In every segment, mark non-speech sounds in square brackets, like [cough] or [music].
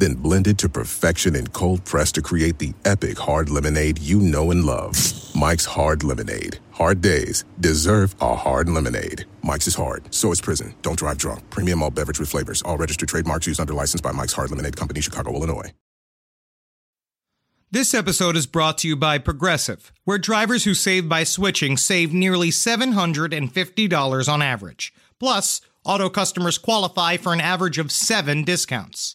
then blended to perfection and cold pressed to create the epic hard lemonade you know and love. Mike's Hard Lemonade. Hard days deserve a hard lemonade. Mike's is hard, so is prison. Don't drive drunk. Premium all beverage with flavors. All registered trademarks used under license by Mike's Hard Lemonade Company, Chicago, Illinois. This episode is brought to you by Progressive, where drivers who save by switching save nearly $750 on average. Plus, auto customers qualify for an average of seven discounts.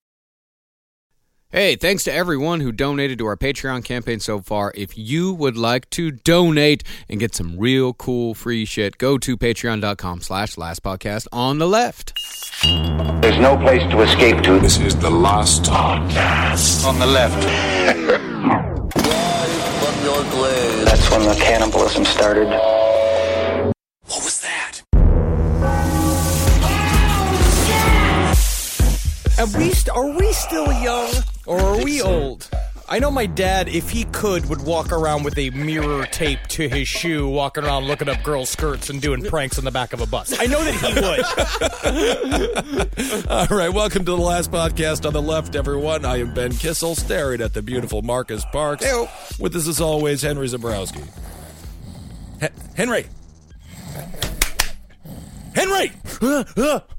Hey, thanks to everyone who donated to our Patreon campaign so far. If you would like to donate and get some real cool free shit, go to patreon.com slash last podcast on the left. There's no place to escape to. This is the last podcast. On the left. That's when the cannibalism started. What was that? At least, are we still young or are we old? I know my dad, if he could, would walk around with a mirror taped to his shoe, walking around looking up girls' skirts and doing pranks on the back of a bus. I know that he would. [laughs] All right, welcome to the last podcast on the left, everyone. I am Ben Kissel, staring at the beautiful Marcus Parks. Hey, With us, as always, Henry Zabrowski. He- Henry! Henry!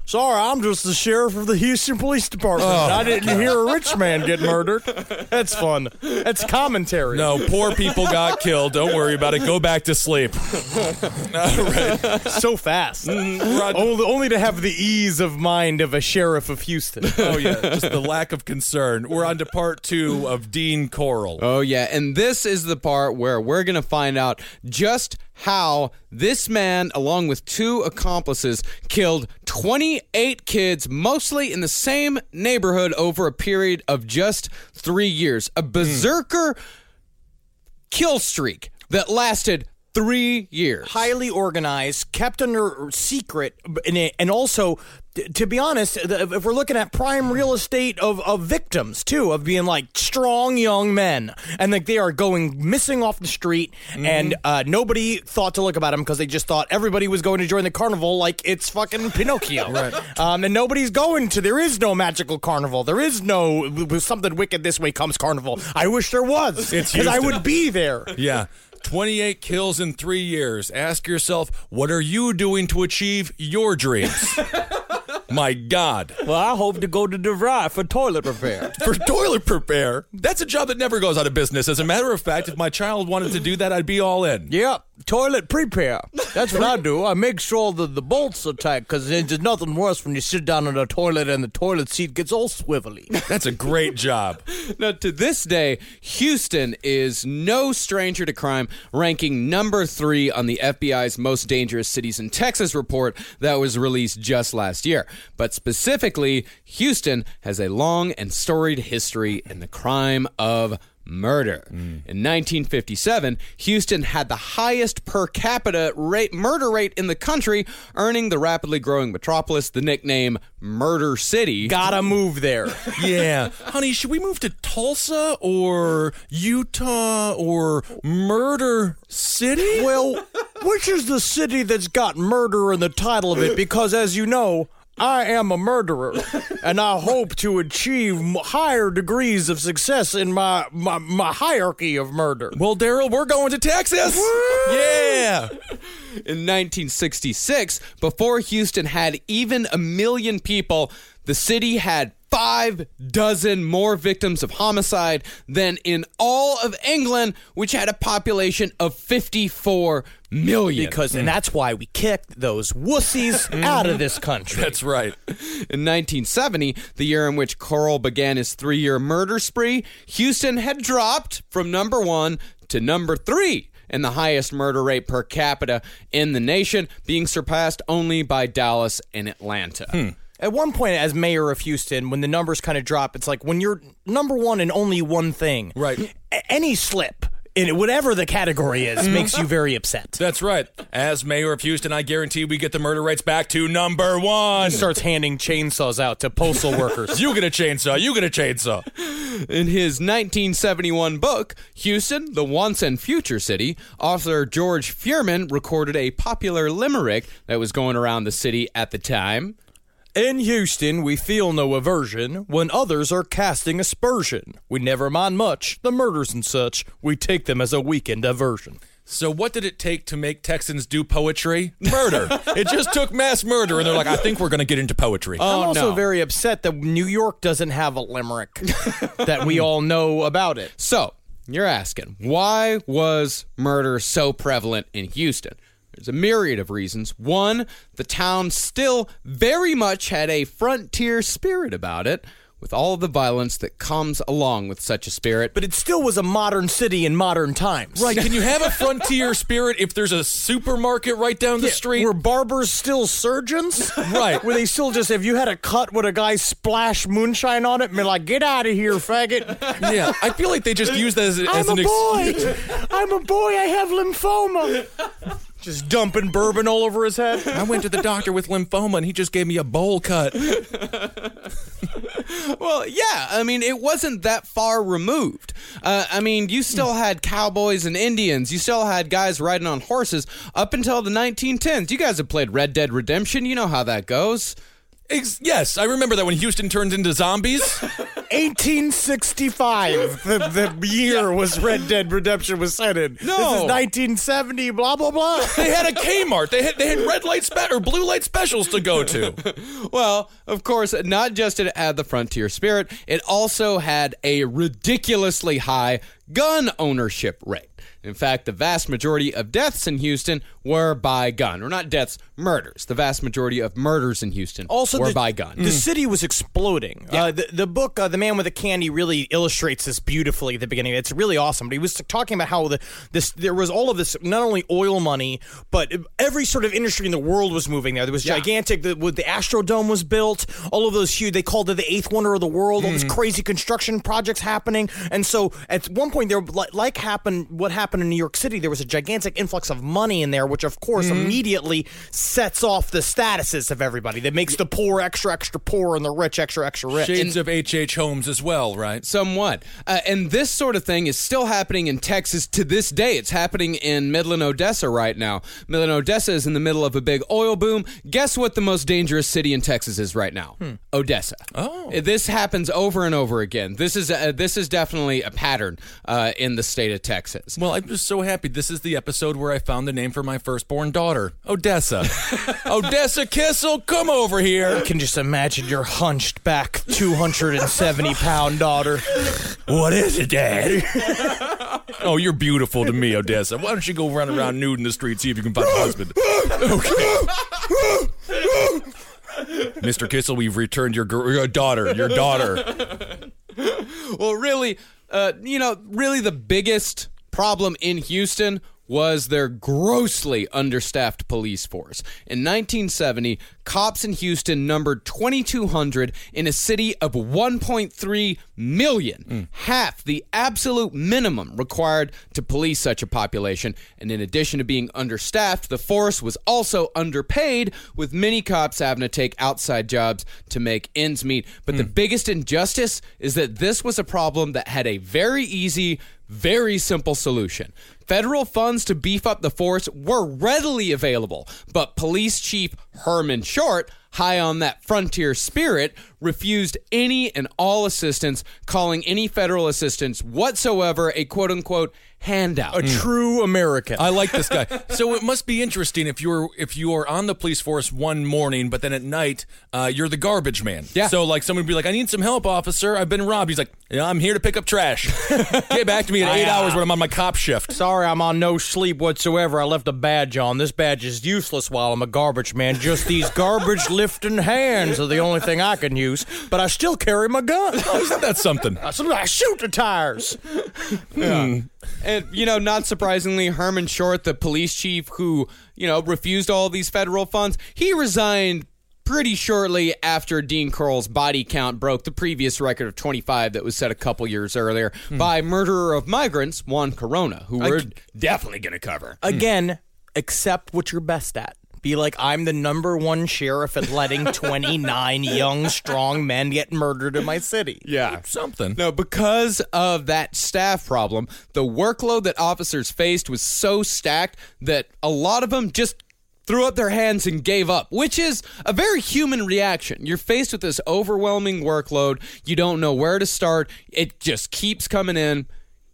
Sorry, I'm just the sheriff of the Houston Police Department. Oh, I didn't hear a rich man get murdered. That's fun. That's commentary. No, poor people got killed. Don't worry about it. Go back to sleep. All right. so fast. Mm-hmm. Rod- Only, only to have the ease of mind of a sheriff of Houston. Oh, yeah, just the lack of concern. We're on to part two of Dean Corll. Oh, yeah. And this is the part where we're going to find out just how this man, along with two accomplices, killed 28 kids, mostly in the same neighborhood over a period of just three years. A hmm. berserker kill streak that lasted three years. highly organized, kept under secret, and, also, to be honest, if we're looking at prime real estate of, of victims too, of being like strong young men, and like they are going missing off the street, and uh, nobody thought to look about them because they just thought everybody was going to join the carnival like it's fucking Pinocchio, [laughs] right? Um, and nobody's going to. There is no magical carnival. There is no something wicked this way comes carnival. I wish there was, because I would be there. Yeah. 28 kills in three years. Ask yourself, what are you doing to achieve your dreams? [laughs] My God. Well, I hope to go to DeVry for toilet repair. [laughs] For toilet repair, that's a job that never goes out of business. As a matter of fact, if my child wanted to do that, I'd be all in. Yep, toilet prepare. That's what I do. I make sure that the bolts are tight because there's nothing worse when you sit down in a toilet and the toilet seat gets all swivelly. That's a great job. Now, to this day, Houston is no stranger to crime, ranking number three on the FBI's Most Dangerous Cities in Texas report that was released just last year. But specifically, Houston has a long and storied history in the crime of murder. Mm. In 1957, Houston had the highest per capita rate murder rate in the country, earning the rapidly growing metropolis the nickname Murder City. Gotta move there. [laughs] Yeah. Honey, should we move to Tulsa or Utah or Murder City? Well, which is the city that's got murder in the title of it? Because as you know, I am a murderer, [laughs] and I hope to achieve higher degrees of success in my, my, my hierarchy of murder. Well, Daryl, we're going to Texas. Yeah. In 1966, before Houston had even a million people, the city had five dozen more victims of homicide than in all of England, which had a population of 54 million. Because, and mm. that's why we kicked those wussies [laughs] out of this country. That's right. In 1970, the year in which Corll began his three year murder spree, Houston had dropped from number one to number three. and the highest murder rate per capita in the nation, being surpassed only by Dallas and Atlanta. Hmm. At one point, as mayor of Houston, when the numbers kind of drop, it's like when you're number one in only one thing. Right. a- any slip in whatever the category is mm-hmm. makes you very upset. That's right. As mayor of Houston, I guarantee we get the murder rates back to number one. He starts handing chainsaws out to postal workers. [laughs] You get a chainsaw. You get a chainsaw. In his 1971 book, Houston, the Once and Future City, author George Fuermann recorded a popular limerick that was going around the city at the time. In Houston, we feel no aversion when others are casting aspersion. We never mind much the murders and such. We take them as a weekend diversion. So, what did it take to make Texans do poetry? Murder. [laughs] it just took mass murder, and they're like, I think we're going to get into poetry. I'm oh, also no. very upset that New York doesn't have a limerick [laughs] that we all know about it. So, you're asking, why was murder so prevalent in Houston? There's a myriad of reasons. One, the town still very much had a frontier spirit about it, with all of the violence that comes along with such a spirit. But it still was a modern city in modern times. right. Can you have a [laughs] frontier spirit if there's a supermarket right down the street? Were barbers still surgeons? [laughs] Right. Were they still just, if you had a cut with a guy splash moonshine on it, and be like, get out of here, faggot. yeah. I feel like they just use that as, as I'm an a boy. excuse. I'm a boy. I have lymphoma. Just dumping bourbon all over his head. I went to the doctor with lymphoma, and he just gave me a bowl cut. Well, yeah, I mean, it wasn't that far removed. Uh, I mean, you still had cowboys and Indians. You still had guys riding on horses up until the 1910s. You guys have played Red Dead Redemption. You know how that goes. Ex- yes, I remember that when Houston turns into zombies. [laughs] 1865, the, the year was Red Dead Redemption was set in. No. This is 1970, blah, blah, blah. they had a Kmart. They had they had red light spe- or blue light specials to go to. [laughs] Well, of course, not just did it have the frontier spirit, it also had a ridiculously high gun ownership rate. In fact, the vast majority of deaths in Houston were by gun, or not deaths, murders. The vast majority of murders in Houston Also, were the, by gun. The city was exploding. Uh, the, the book, uh, "The Man with the Candy," really illustrates this beautifully at the beginning. It's really awesome. But he was talking about how the this there was all of this not only oil money, but every sort of industry in the world was moving there. There was Yeah. gigantic. The, with the Astrodome was built. All of those huge. They called it the eighth wonder of the world. All Mm-hmm. these crazy construction projects happening. And so at one point there, like, happened what happened in New York City, there was a gigantic influx of money in there, which of course Mm-hmm. immediately sets off the statuses of everybody. That makes the poor extra extra poor and the rich extra extra rich. Shades of H. H. Holmes as well, right? Somewhat. Uh, and this sort of thing is still happening in Texas to this day. It's happening in Midland, Odessa right now. Midland, Odessa is in the middle of a big oil boom. Guess what the most dangerous city in Texas is right now? Odessa. Oh. Uh, This happens over and over again. This is uh, this is definitely a pattern uh, in the state of Texas. Well, I'm just so happy. This is the episode where I found the name for my firstborn daughter, Odessa. [laughs] Odessa Kissel, come over here. I can just imagine your hunched back, 270 pound daughter. [laughs] What is it, Dad? [laughs] Oh, you're beautiful to me, Odessa. Why don't you go run around nude in the street, see if you can find a husband? Okay. [laughs] Mr. Kissel, we've returned your, gr- your daughter. Your daughter. Well, really, uh, you know, really the biggest problem in Houston was their grossly understaffed police force. In 1970, cops in Houston numbered 2,200 in a city of 1.3 million, hmm. half the absolute minimum required to police such a population. And in addition to being understaffed, the force was also underpaid, with many cops having to take outside jobs to make ends meet. But the hmm. biggest injustice is that this was a problem that had a very easy, very simple solution. Federal funds to beef up the force were readily available, but Police Chief Herman Short, high on that frontier spirit, refused any and all assistance, calling any federal assistance whatsoever a quote unquote handout. A true American. I like this guy. [laughs] So it must be interesting if you're if you are on the police force one morning, but then at night uh, you're the garbage man. Yeah. So like someone would be like, "I need some help, officer. I've been robbed." He's like, yeah, "I'm here to pick up trash. [laughs] Get back to me in eight I, uh, hours when I'm on my cop shift." Sorry, I'm on no sleep whatsoever. I left a badge on. This badge is useless while I'm a garbage man. Just these garbage [laughs] lifting hands are the only thing I can use. But I still carry my gun. [laughs] Oh, isn't that something? I shoot the tires. And and you know, not surprisingly, Herman Short, the police chief who you know refused all these federal funds, he resigned pretty shortly after Dean Corll's body count broke the previous record of 25 that was set a couple years earlier hmm. by murderer of migrants Juan Corona, who we're definitely going to cover. Hmm. Again, accept what you're best at. Be like, I'm the number one sheriff at letting [laughs] 29 young, strong men get murdered in my city. Yeah. Something. No, because of that staff problem, the workload that officers faced was so stacked that a lot of them just threw up their hands and gave up, which is a very human reaction. You're faced with this overwhelming workload. You don't know where to start. It just keeps coming in.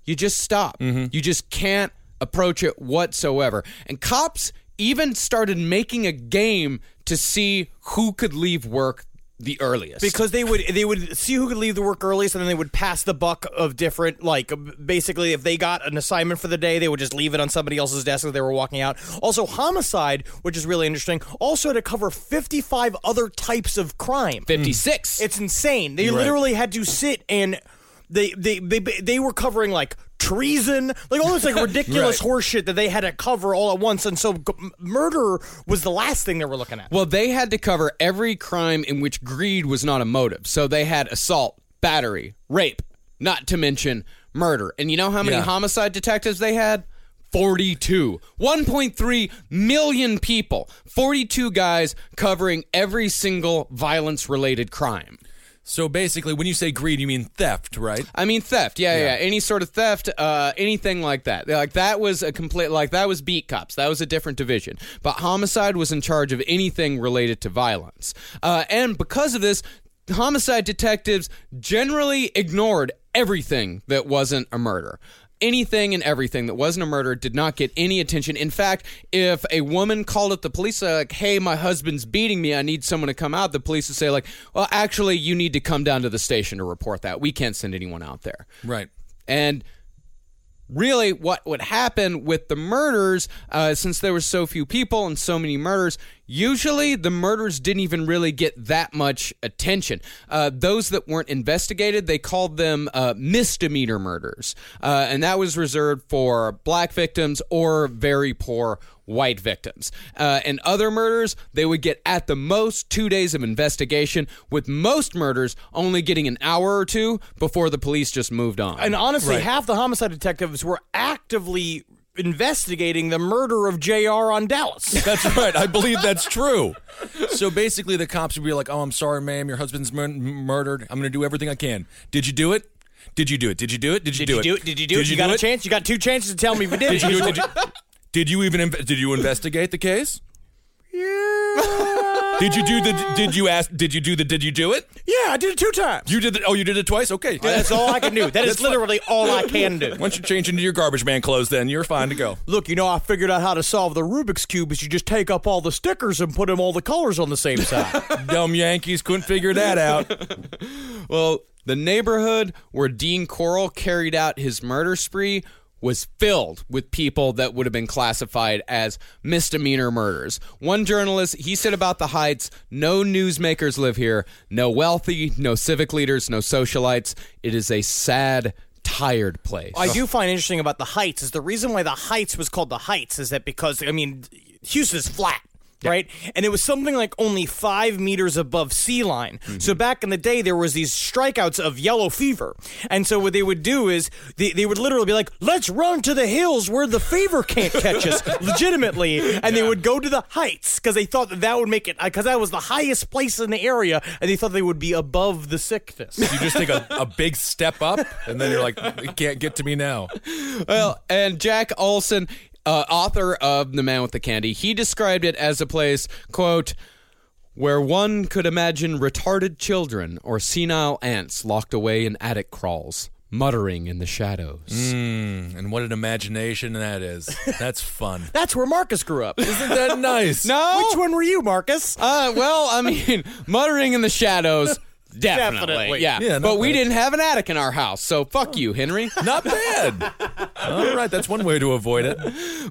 You just stop. Mm-hmm. You just can't approach it whatsoever. And cops even started making a game to see who could leave work the earliest. Because they would they would see who could leave the work earliest, and then they would pass the buck of different like basically if they got an assignment for the day, they would just leave it on somebody else's desk as they were walking out. Also, homicide, which is really interesting, also had to cover fifty five other types of crime. 56. It's insane. They literally had to sit and they they they they were covering like treason, like all this like [laughs] ridiculous Right. horseshit that they had to cover all at once. And so g- murder was the last thing they were looking at. Well, they had to cover every crime in which greed was not a motive. So they had assault, battery, rape, not to mention murder. And you know how many Yeah. homicide detectives they had? 42. 1.3 million people. 42 guys covering every single violence related crime. So basically, when you say greed, you mean theft, right? I mean theft, yeah, yeah, yeah. Any sort of theft, uh, anything like that. Like that was a complete, like that was beat cops. That was a different division. But homicide was in charge of anything related to violence, uh, and because of this, homicide detectives generally ignored everything that wasn't a murder. Anything and everything that wasn't a murder did not get any attention. In fact, if a woman called up the police, uh, like, "Hey, my husband's beating me. I need someone to come out," the police would say, "Like, well, actually, you need to come down to the station to report that. We can't send anyone out there." Right. And really, what would happen with the murders, uh, since there were so few people and so many murders, usually the murders didn't even really get that much attention. Uh, those that weren't investigated, they called them uh, misdemeanor murders. Uh, and that was reserved for black victims or very poor white victims. Uh, and other murders, they would get at the most two days of investigation, with most murders only getting an hour or two before the police just moved on. And honestly, half the homicide detectives were actively investigating the murder of JR on Dallas. [laughs] That's right. I believe that's true. So basically, the cops would be like, "Oh, I'm sorry, ma'am. Your husband's mur- murdered. I'm going to do everything I can. Did you do it? Did you do it? Did you do it? Did you do it? Did do you it? do it? Did you do it? You got a chance. You got two chances to tell me if you did. It. Did you do it? Did you, [laughs] did you even inv- did you investigate the case? Yeah. Did you do the? Did you ask? Did you do the? Did you do it? Yeah, I did it two times. You did the. Oh, you did it twice. Okay. Oh, that's all I can do. That is literally all I can do. Once you change into your garbage man clothes, then you're fine to go. Look, you know, I figured out how to solve the Rubik's Cube is you just take up all the stickers and put them all the colors on the same side. [laughs] Dumb Yankees couldn't figure that out. [laughs] Well, the neighborhood where Dean Corll carried out his murder spree was filled with people that would have been classified as misdemeanor murders. One journalist, he said about the Heights, no newsmakers live here, no wealthy, no civic leaders, no socialites. It is a sad, tired place. I do find interesting about the Heights is the reason why the Heights was called the Heights is that because I mean Houston is flat. Right, and it was something like only five meters above sea line. Mm-hmm. So back in the day, there was these strikeouts of yellow fever, and so what they would do is they, they would literally be like, "Let's run to the hills where the fever can't catch us," [laughs] legitimately, and they would go to the heights because they thought that that would make it uh, because that was the highest place in the area, and they thought they would be above the sickness. You just take a, a big step up, and then you're like, "You can't get to me now." Well, and Jack Olsen, uh, author of The Man with the Candy, he described it as a place, quote, where one could imagine retarded children or senile ants locked away in attic crawls, muttering in the shadows. And what an imagination that is. That's fun. [laughs] That's where Marcus grew up. Isn't that nice? [laughs] No? Which one were you, Marcus? Uh, well, I mean, muttering in the shadows. Definitely, Definitely. yeah. Yeah, not but we didn't have an attic in our house, so fuck you, Henry. [laughs] Not bad. All right, that's one way to avoid it.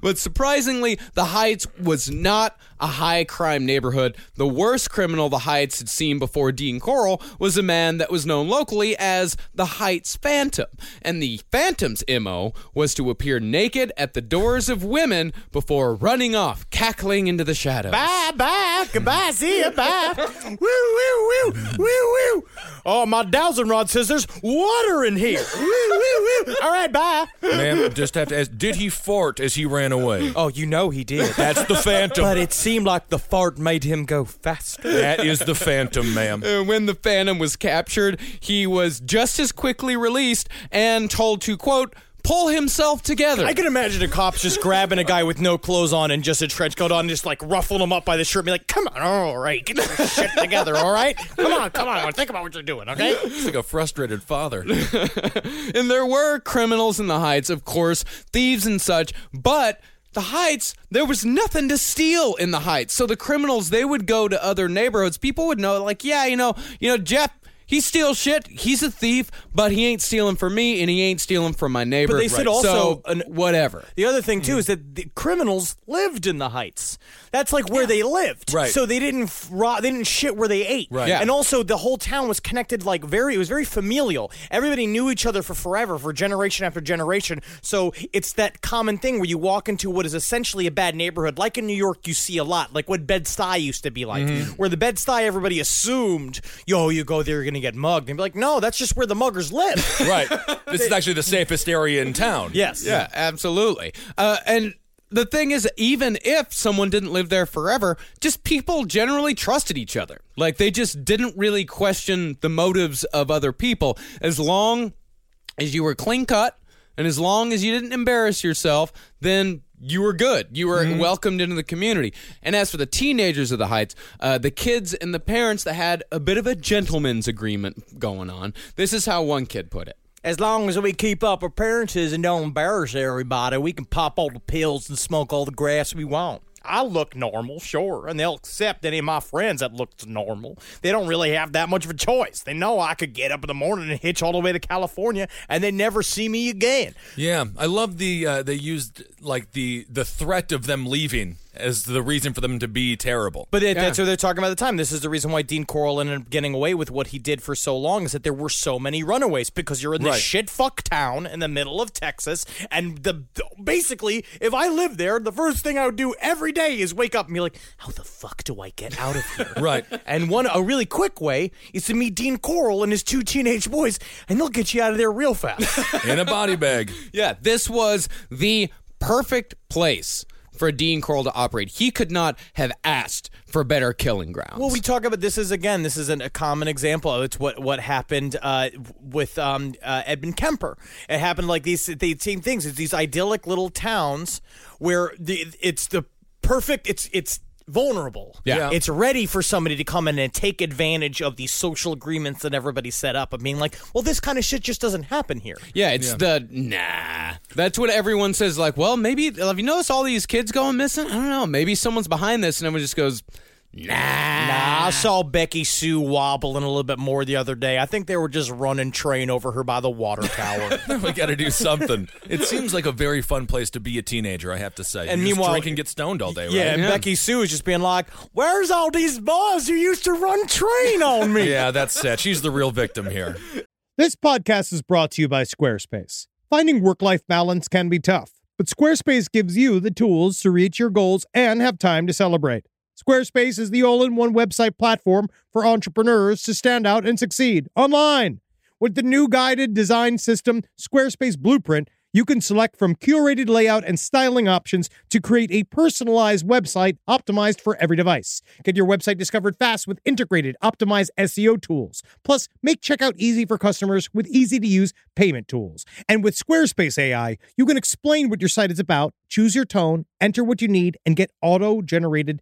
But surprisingly, the Heights was not a high crime neighborhood. The worst criminal the Heights had seen before Dean Corll was a man that was known locally as the Heights Phantom. And the Phantom's MO was to appear naked at the doors of women before running off, cackling into the shadows. Bye, bye, goodbye, see ya, bye. woo, woo, woo, woo, woo. Oh, my dowsing rod says there's water in here. woo, woo, woo. All right, bye. Ma'am, just have to ask, did he fart as he ran away? Oh, you know he did. That's the Phantom. But it seemed like the fart made him go faster. that is the Phantom, ma'am. And when the Phantom was captured, he was just as quickly released and told to, quote, pull himself together. I can imagine a cops just grabbing a guy with no clothes on and just a trench coat on, and just like ruffling him up by the shirt, and be like, "Come on, all right, get your shit together, all right? Come on, come on, think about what you're doing, okay?" He's like a frustrated father. [laughs] and there were criminals in the Heights, of course, thieves and such, but the Heights, there was nothing to steal in the Heights. So the criminals, they would go to other neighborhoods. People would know, like, yeah, you know, you know, Jeff, he steals shit. He's a thief, but he ain't stealing from me, and he ain't stealing from my neighbor. But they said Right. also so, an- whatever. The other thing too is that the criminals lived in the heights. That's like where they lived. Right. So they didn't rot, they didn't shit where they ate. Right. Yeah. And also the whole town was connected like very it was very familial. Everybody knew each other for forever, for generation after generation. So it's that common thing where you walk into what is essentially a bad neighborhood, like in New York you see a lot, like what Bed-Stuy used to be like. Mm-hmm. Where the Bed-Stuy everybody assumed, yo, you go there, you're gonna get mugged. And be like, no, that's just where the muggers live. [laughs] right. This is actually the safest area in town. yes. Yeah, absolutely. Uh, and the thing is, even if someone didn't live there forever, just people generally trusted each other. Like they just didn't really question the motives of other people as long as you were clean cut and as long as you didn't embarrass yourself, then you were good. You were welcomed into the community. And as for the teenagers of the Heights, uh, the kids and the parents that had a bit of a gentleman's agreement going on, this is how one kid put it. As long as we keep up appearances and don't embarrass everybody, we can pop all the pills and smoke all the grass we want. I look normal, sure, and they'll accept any of my friends that looks normal. They don't really have that much of a choice. They know I could get up in the morning and hitch all the way to California, and they never see me again. Yeah, I love the uh, they used like the the threat of them leaving as the reason for them to be terrible. But it, that's what they're talking about at the time. This is the reason why Dean Corll ended up getting away with what he did for so long is that there were so many runaways because you're in this Right. shit fuck town in the middle of Texas, and the basically, if I lived there, the first thing I would do every day is wake up and be like, "How the fuck do I get out of here?" [laughs] Right. And one a really quick way is to meet Dean Corll and his two teenage boys, and they'll get you out of there real fast. in a body bag. [laughs] Yeah, this was the perfect place for Dean Corll to operate. He could not have asked for better killing grounds. Well, we talk about this is again. This is an, a common example. It's what what happened uh, with um, uh, Edmund Kemper. It happened like these the same things. It's these idyllic little towns where the it's the perfect. It's it's vulnerable. Yeah. it's ready for somebody to come in and take advantage of these social agreements that everybody set up of being like, well, this kind of shit just doesn't happen here. yeah, it's the nah. That's what everyone says. Like, well, maybe have you noticed all these kids going missing? I don't know. Maybe someone's behind this, and everyone just goes, nah. Nah, I saw Becky Sue wobbling a little bit more the other day. I think they were just running train over her by the water tower. [laughs] we got to do something. It seems like a very fun place to be a teenager. I have to say. And You just meanwhile- drink and get stoned all day. Right? Yeah, and Yeah. Becky Sue is just being like, "Where's all these boys who used to run train on me?" [laughs] Yeah, that's sad. She's the real victim here. This podcast is brought to you by Squarespace. Finding work life balance can be tough, but Squarespace gives you the tools to reach your goals and have time to celebrate. Squarespace is the all in one website platform for entrepreneurs to stand out and succeed online. With the new guided design system, Squarespace Blueprint, you can select from curated layout and styling options to create a personalized website optimized for every device. Get your website discovered fast with integrated, optimized SEO tools. Plus, make checkout easy for customers with easy to use payment tools. And with Squarespace AI, you can explain what your site is about, choose your tone, enter what you need, and get auto generated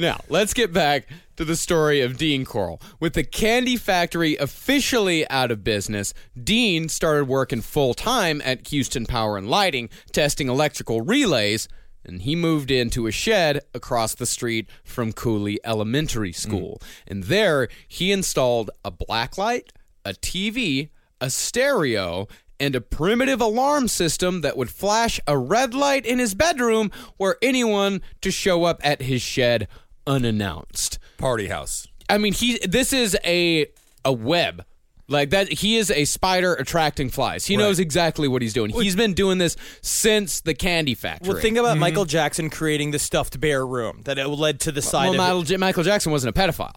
Now, let's get back to the story of Dean Corll. With the candy factory officially out of business, Dean started working full time at Houston Power and Lighting, testing electrical relays, and he moved into a shed across the street from Cooley Elementary School. Mm. And there, he installed a blacklight, a TV, a stereo, and a primitive alarm system that would flash a red light in his bedroom were anyone to show up at his shed unannounced. Party house. I mean, he this is a a web. Like that, he is a spider attracting flies. He Right. knows exactly what he's doing. He's been doing this since the Candy Factory. Well, think about mm-hmm. Michael Jackson creating the stuffed bear room that it led to the side well, of Michael, it. J- Michael Jackson wasn't a pedophile.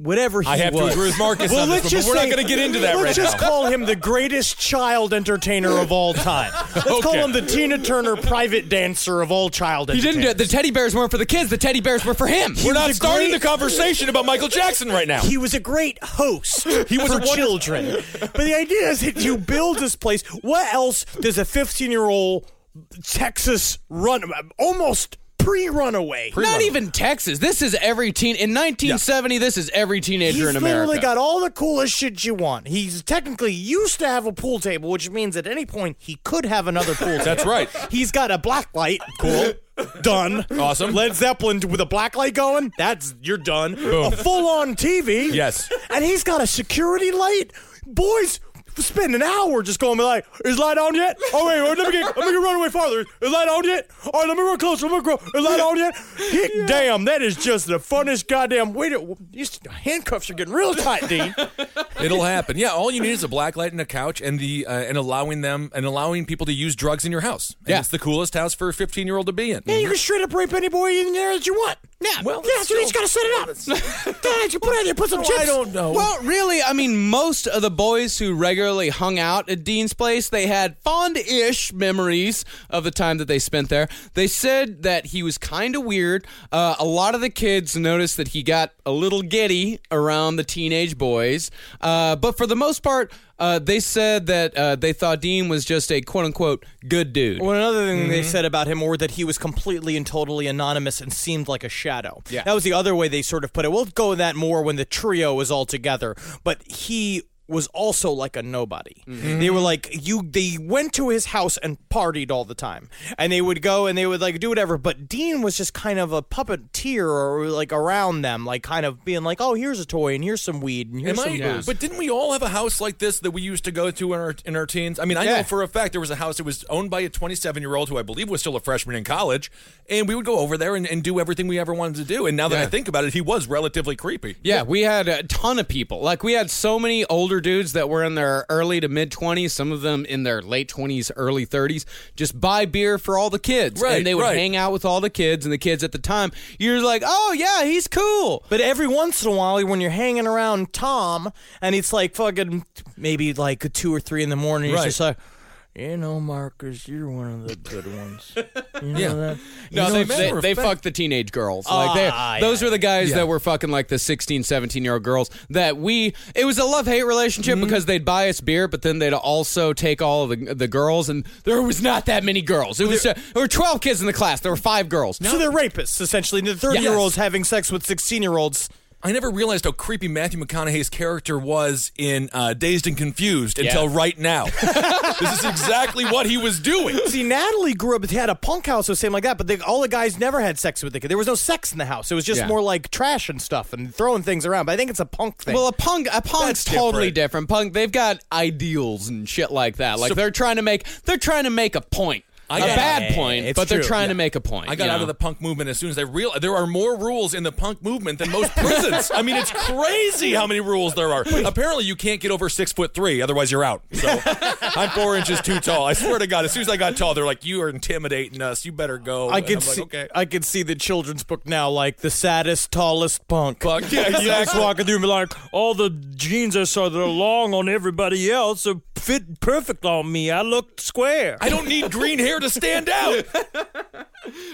Whatever he I have to was. agree with Marcus well, on this let's one, but just we're not gonna get into that let's just now. call him the greatest child entertainer of all time. Let's call him the Tina Turner private dancer of all child He didn't do it. The teddy bears weren't for the kids. The teddy bears were for him. We're not starting great- the conversation about Michael Jackson right now. He was a great host [laughs] He was for children. but the idea is that you build this place. What else does a 15 year old Texas run? Almost pre-runaway. Not even Texas. This is every teen in 1970. This is every teenager He's in America. He's literally got all the coolest shit you want. He's technically used to have a pool table, which means at any point he could have another pool table. That's right. He's got a black light. Cool. [laughs] done. Awesome. Led Zeppelin with a black light going. That's you're done. A full on TV. Yes. And he's got a security light. Boys. Spend an hour just going like, is light on yet? Oh wait, wait, let me get, let me get run away farther. Is light on yet? All right, let me run closer. Let me go. Is light on yet? [laughs] He- Damn, that is just the funnest goddamn. Wait, a- these handcuffs are getting real tight, Dean. [laughs] It'll happen. Yeah, all you need is a black light and a couch, and the uh, and allowing them and allowing people to use drugs in your house. And Yeah. it's the coolest house for a 15 year old to be in. Yeah, you can straight up rape any boy in there that you want. Yeah. Well, yeah, so you just gotta set it up. [laughs] yeah, you put it in, there, put some chips. I don't know. Well, really, I mean, most of the boys who regularly hung out at Dean's place, they had fond-ish memories of the time that they spent there. They said that he was kind of weird. Uh, a lot of the kids noticed that he got a little giddy around the teenage boys, uh, but for the most part, uh, they said that uh, they thought Dean was just a quote-unquote good dude. Well, another thing Mm-hmm. they said about him were that he was completely and totally anonymous and seemed like a shadow. Yeah. That was the other way they sort of put it. We'll go with that more when the trio was all together. But he was also like a nobody. Mm-hmm. They were like you they went to his house and partied all the time. And they would go and they would like do whatever, but Dean was just kind of a puppeteer or like around them, like kind of being like, "Oh, here's a toy and here's some weed and here's Am some I, booze." But didn't we all have a house like this that we used to go to in our in our teens? I mean, I Yeah. know for a fact there was a house that was owned by a 27 year old who I believe was still a freshman in college, and we would go over there and, and do everything we ever wanted to do. And now that Yeah. I think about it, he was relatively creepy. Yeah, we had a ton of people. Like we had so many older dudes that were in their early to mid 20s, some of them in their late 20s, early 30s, just buy beer for all the kids. Right, and they would right. hang out with all the kids and the kids at the time. You're like, "Oh, yeah, he's cool." But every once in a while, when you're hanging around Tom, and it's like fucking maybe like two or three in the morning, he's Right. just like, you know, Marcus, you're one of the good ones. [laughs] You know Yeah. that? No, know, they, they, matter they fucked the teenage girls. Like they, Ah, those yeah. were the guys Yeah. that were fucking like the 16, 17 year old girls that we. It was a love hate relationship Mm-hmm. because they'd buy us beer, but then they'd also take all of the the girls, and there was not that many girls. It was uh, there were twelve kids in the class. There were five girls. So they're rapists, essentially. The 30 year olds having sex with 16 year olds. I never realized how creepy Matthew McConaughey's character was in uh, Dazed and Confused until right now. [laughs] this is exactly what he was doing. See, Natalie grew up, had a punk house or something like that, but they, all the guys never had sex with the kid. There was no sex in the house. It was just Yeah. more like trash and stuff and throwing things around. But I think it's a punk thing. Well, a punk, a punk's That's totally different. different. Punk, they've got ideals and shit like that. Like So- they're trying to make, they're trying to make a point, I a got- bad point, It's but they're true. trying to make a point. I got you out know? of the punk movement as soon as I realized there are more rules in the punk movement than most prisons. I mean, it's crazy how many rules there are. Apparently, you can't get over six foot three, otherwise you're out. So I'm four inches too tall. I swear to God, as soon as I got tall, they're like, "You are intimidating us. You better go." I could I'm like, see, okay. I could see the children's book now, like the saddest, tallest punk. Fuck, yeah, [laughs] You just exactly. walking through and be like, all the jeans I saw that are long on everybody else are fit perfect on me. I look square. I don't need green hair to stand out. [laughs]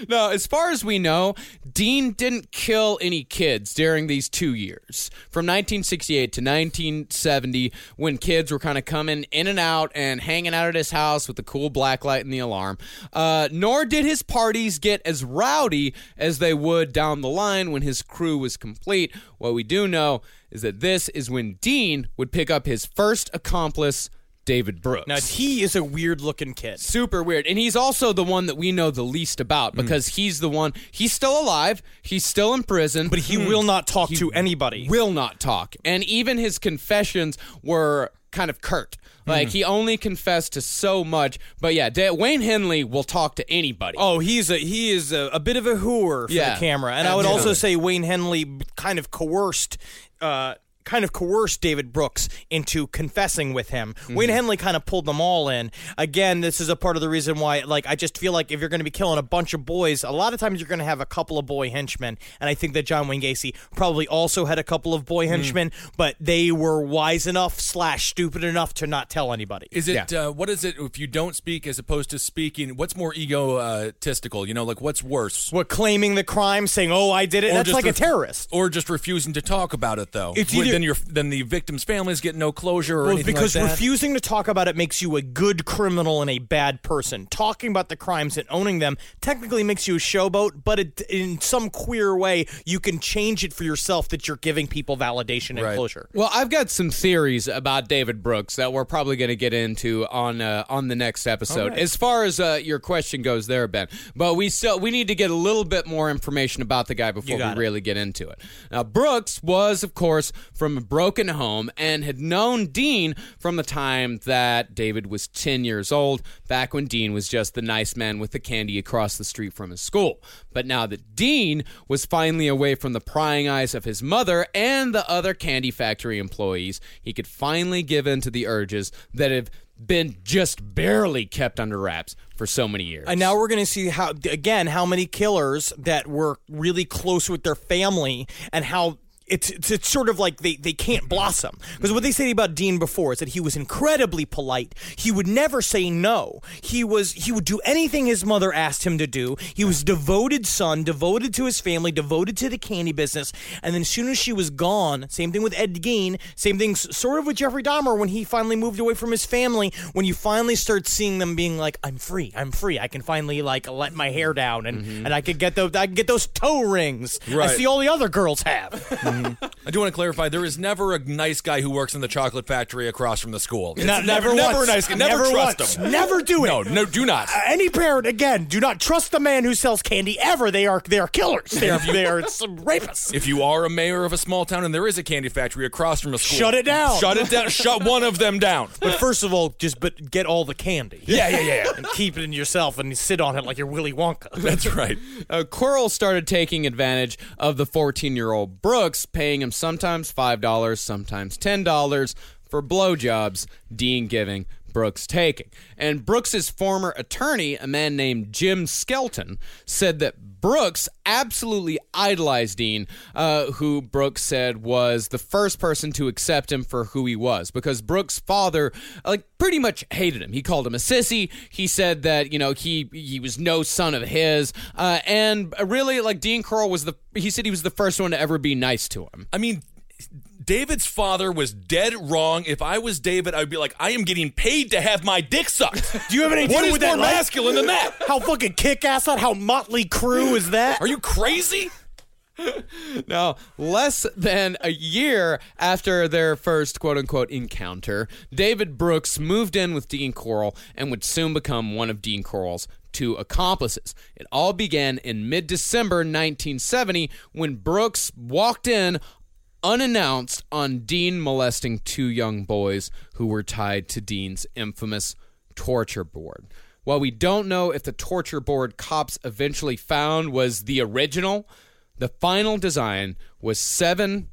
No, as far as we know, Dean didn't kill any kids during these two years. From 1968 to 1970, when kids were kind of coming in and out and hanging out at his house with the cool black light and the alarm. Uh, nor did his parties get as rowdy as they would down the line when his crew was complete. What we do know is that this is when Dean would pick up his first accomplice, David Brooks now, he is a weird looking kid. super weird and he's also the one that we know the least about Hmm. because he's the one he's still alive he's still in prison But he will not talk to anybody. will not talk and even his confessions were kind of curt Hmm. like he only confessed to so much but yeah Da- wayne henley will talk to anybody Oh, he's a he is a, a bit of a hooer for Yeah. the camera, and I would also say Wayne Henley kind of coerced. Uh, Kind of coerced David Brooks into confessing with him. Mm-hmm. Wayne Henley kind of pulled them all in. Again, this is a part of the reason why, like, I just feel like if you're going to be killing a bunch of boys, a lot of times you're going to have a couple of boy henchmen. And I think that John Wayne Gacy probably also had a couple of Mm. boy henchmen, but they were wise enough slash stupid enough to not tell anybody. Is it uh, what is it if you don't speak as opposed to speaking? What's more egotistical? You know, like what's worse? What claiming the crime, saying, "Oh, I did it." Or That's like a terrorist. Or just refusing to talk about it, though. It's either- then your then the victim's families get no closure or Well, anything because like that. refusing to talk about it makes you a good criminal and a bad person. Talking about the crimes and owning them technically makes you a showboat, but it, in some queer way, you can change it for yourself that you're giving people validation and Right. closure. Well, I've got some theories about David Brooks that we're probably going to get into on uh, on the next episode. As far as uh, your question goes, there, Ben, but we still we need to get a little bit more information about the guy before we it. really get into it. Now, Brooks was, of course, from a broken home and had known Dean from the time that David was ten years old, back when Dean was just the nice man with the candy across the street from his school. But now that Dean was finally away from the prying eyes of his mother and the other candy factory employees, he could finally give in to the urges that have been just barely kept under wraps for so many years. And now we're going to see how again how many killers that were really close with their family and how it's it's, it's sort of like they, they can't blossom because what they said about Dean before is that he was incredibly polite. He would never say no. He was he would do anything his mother asked him to do. He was a devoted son, devoted to his family, devoted to the candy business. And then as soon as she was gone, same thing with Ed Gein, same thing sort of with Jeffrey Dahmer when he finally moved away from his family. When you finally start seeing them being like, I'm free, I'm free. I can finally like let my hair down and mm-hmm. and I could get those I can get those toe rings. I Right. see all the other girls have. [laughs] here. I do want to clarify: there is never a nice guy who works in the chocolate factory across from the school. It's Not- never, never once. a nice guy. Never, trust once. him. Never do it. No, no, do not. Uh, Any parent, again, do not trust the man who sells candy ever. They are they are killers. They are, they are some rapists. If you are a mayor of a small town and there is a candy factory across from a school, Shut it down. Shut it down. shut one of them down. But first of all, just but get all the candy. Yeah, yeah, yeah. And keep it in yourself and sit on it like you're Willy Wonka. That's right. uh, Corll started taking advantage of the 14 year old Brooks, paying him sometimes $5, sometimes $10 for blowjobs, Dean giving, Brooks taking. And Brooks's former attorney, a man named Jim Skelton, said that Brooks absolutely idolized Dean, uh, who Brooks said was the first person to accept him for who he was, because Brooks' father, like, pretty much hated him. He called him a sissy. He said that you know he he was no son of his, uh, and really, like Dean Corll was the. He said he was the first one to ever be nice to him. I mean, David's father was dead wrong. If I was David, I'd be like, I am getting paid to have my dick sucked. Do you have any What with is what more that like? masculine than that? [laughs] How fucking kick ass that? How motley crew is that? Are you crazy? [laughs] Now, less than a year after their first quote unquote encounter, David Brooks moved in with Dean Corll and would soon become one of Dean Corll's two accomplices. It all began in mid December 1970 when Brooks walked in unannounced on Dean molesting two young boys who were tied to Dean's infamous torture board. While we don't know if the torture board cops eventually found was the original, the final design was seven.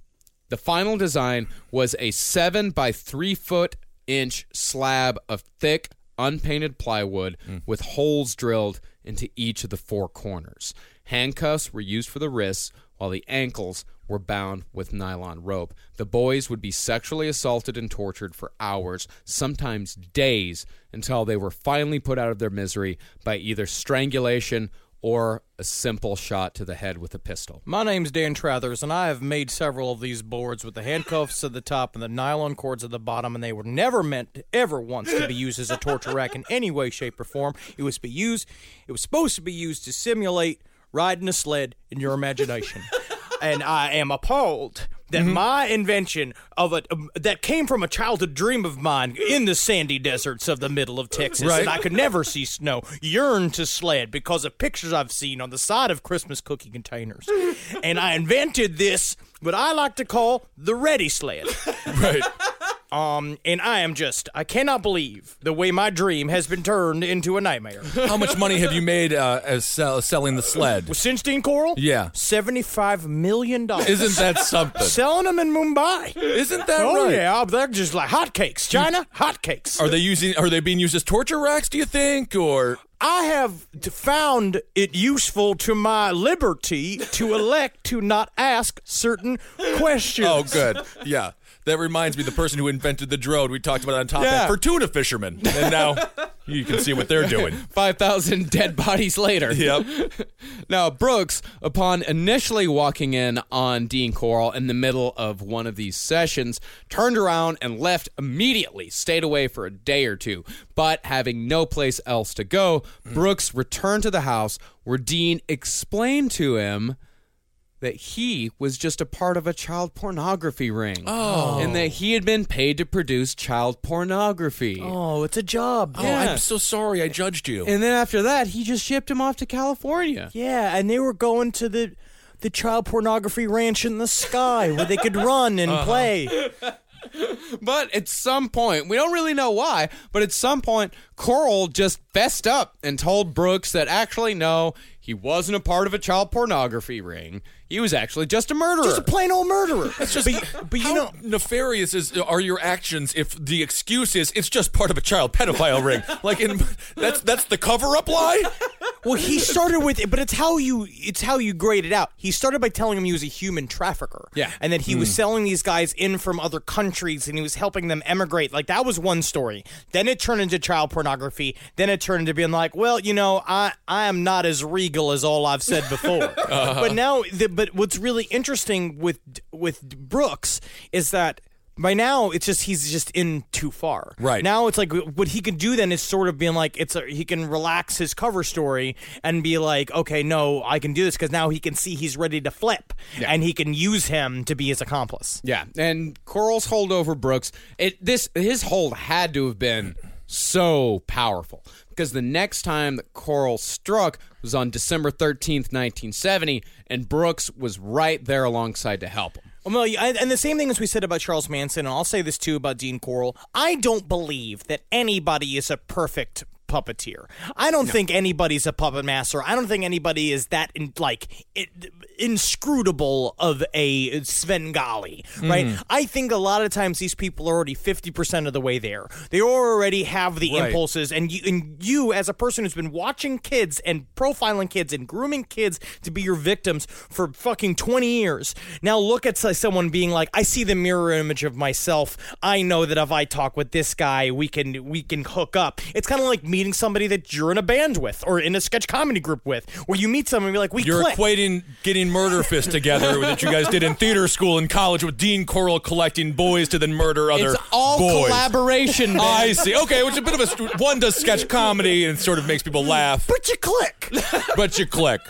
The final design was a seven by three foot inch slab of thick, unpainted plywood hmm. with holes drilled into each of the four corners. Handcuffs were used for the wrists, while the ankles were bound with nylon rope. The boys would be sexually assaulted and tortured for hours, sometimes days, until they were finally put out of their misery by either strangulation or a simple shot to the head with a pistol. My name's Dan Trathers, and I have made several of these boards with the handcuffs at the top and the nylon cords at the bottom, and they were never meant ever once to be used as a torture rack in any way, shape, or form. It was be used. It was supposed to be used to simulate riding a sled in your imagination. And I am appalled that my invention of a um, that came from a childhood dream of mine in the sandy deserts of the middle of Texas, Right. and I could never see snow, yearn to sled because of pictures I've seen on the side of Christmas cookie containers. and I invented this, what I like to call the ready sled. [laughs] Right. Um, and I am just, I cannot believe the way my dream has been turned into a nightmare. [laughs] How much money have you made uh, as sell- selling the sled? With Sinstein Corll? Yeah. $75 million. Isn't that something? Selling them in Mumbai. Isn't that Oh, right? yeah. They're just like hotcakes. China, hotcakes. Are they using? Are they being used as torture racks? Do you think, or I have found it useful to my liberty to elect to not ask certain questions. oh, good, yeah. That reminds me, the person who invented the drone we talked about on top Yeah. For tuna fishermen, and now You can see what they're doing. [laughs] 5,000 dead bodies later. Yep. [laughs] Now, Brooks, upon initially walking in on Dean Corll in the middle of one of these sessions, turned around and left immediately, stayed away for a day or two. But having no place else to go, Brooks returned to the house where Dean explained to him that he was just a part of a child pornography ring. Oh. And that he had been paid to produce child pornography. Oh, it's a job. Oh, Yeah. I'm so sorry I judged you. And then after that, he just shipped him off to California. Yeah, and they were going to the the child pornography ranch in the sky where they could run and uh-huh. play. [laughs] But at some point, we don't really know why, but at some point, Corll just fessed up and told Brooks that actually, no, he wasn't a part of a child pornography ring. He was actually just a murderer. Just a plain old murderer. It's just, but, [laughs] but you how know, nefarious is are your actions if the excuse is it's just part of a child pedophile ring? Like, in, that's that's the cover up lie. Well, he started with it, but it's how you it's how you grade it out. He started by telling him he was a human trafficker. Yeah. and that he was hmm. selling these guys in from other countries, and he was helping them emigrate. Like that was one story. Then it turned into child pornography. Then it turned into being like, well, you know, I I am not as regal as all I've said before. [laughs] Uh-huh. But now, the, but what's really interesting with with Brooks is that. By now, it's just he's just in too far. Right. now, it's like what he can do then is sort of being like it's a, he can relax his cover story and be like, okay, no, I can do this because now he can see he's ready to flip, and he can use him to be his accomplice. Yeah, and Corll's hold over Brooks, it this his hold had to have been so powerful because the next time that Corll struck was on December 13th, 1970, and Brooks was right there alongside to help him. Well, and the same thing as we said about Charles Manson, and I'll say this too about Dean Corll. I don't believe that anybody is a perfect puppeteer. I don't think anybody's a puppet master. I don't think anybody is that in, like i inscrutable of a Svengali, right? Mm-hmm. I think a lot of times these people are already fifty percent of the way there. They already have the Right. impulses, and you, and you, as a person who's been watching kids and profiling kids and grooming kids to be your victims for fucking twenty years, now look at someone being like, "I see the mirror image of myself. I know that if I talk with this guy, we can we can hook up." It's kind of like meeting somebody that you're in a band with or in a sketch comedy group with, where you meet someone and be like, "We You're click." equating getting murder fist together that you guys did in theater school and college with Dean Corll collecting boys to then murder other It's all boys. collaboration. I see. Okay, which is a bit of a one does sketch comedy and sort of makes people laugh, but you click. but you click.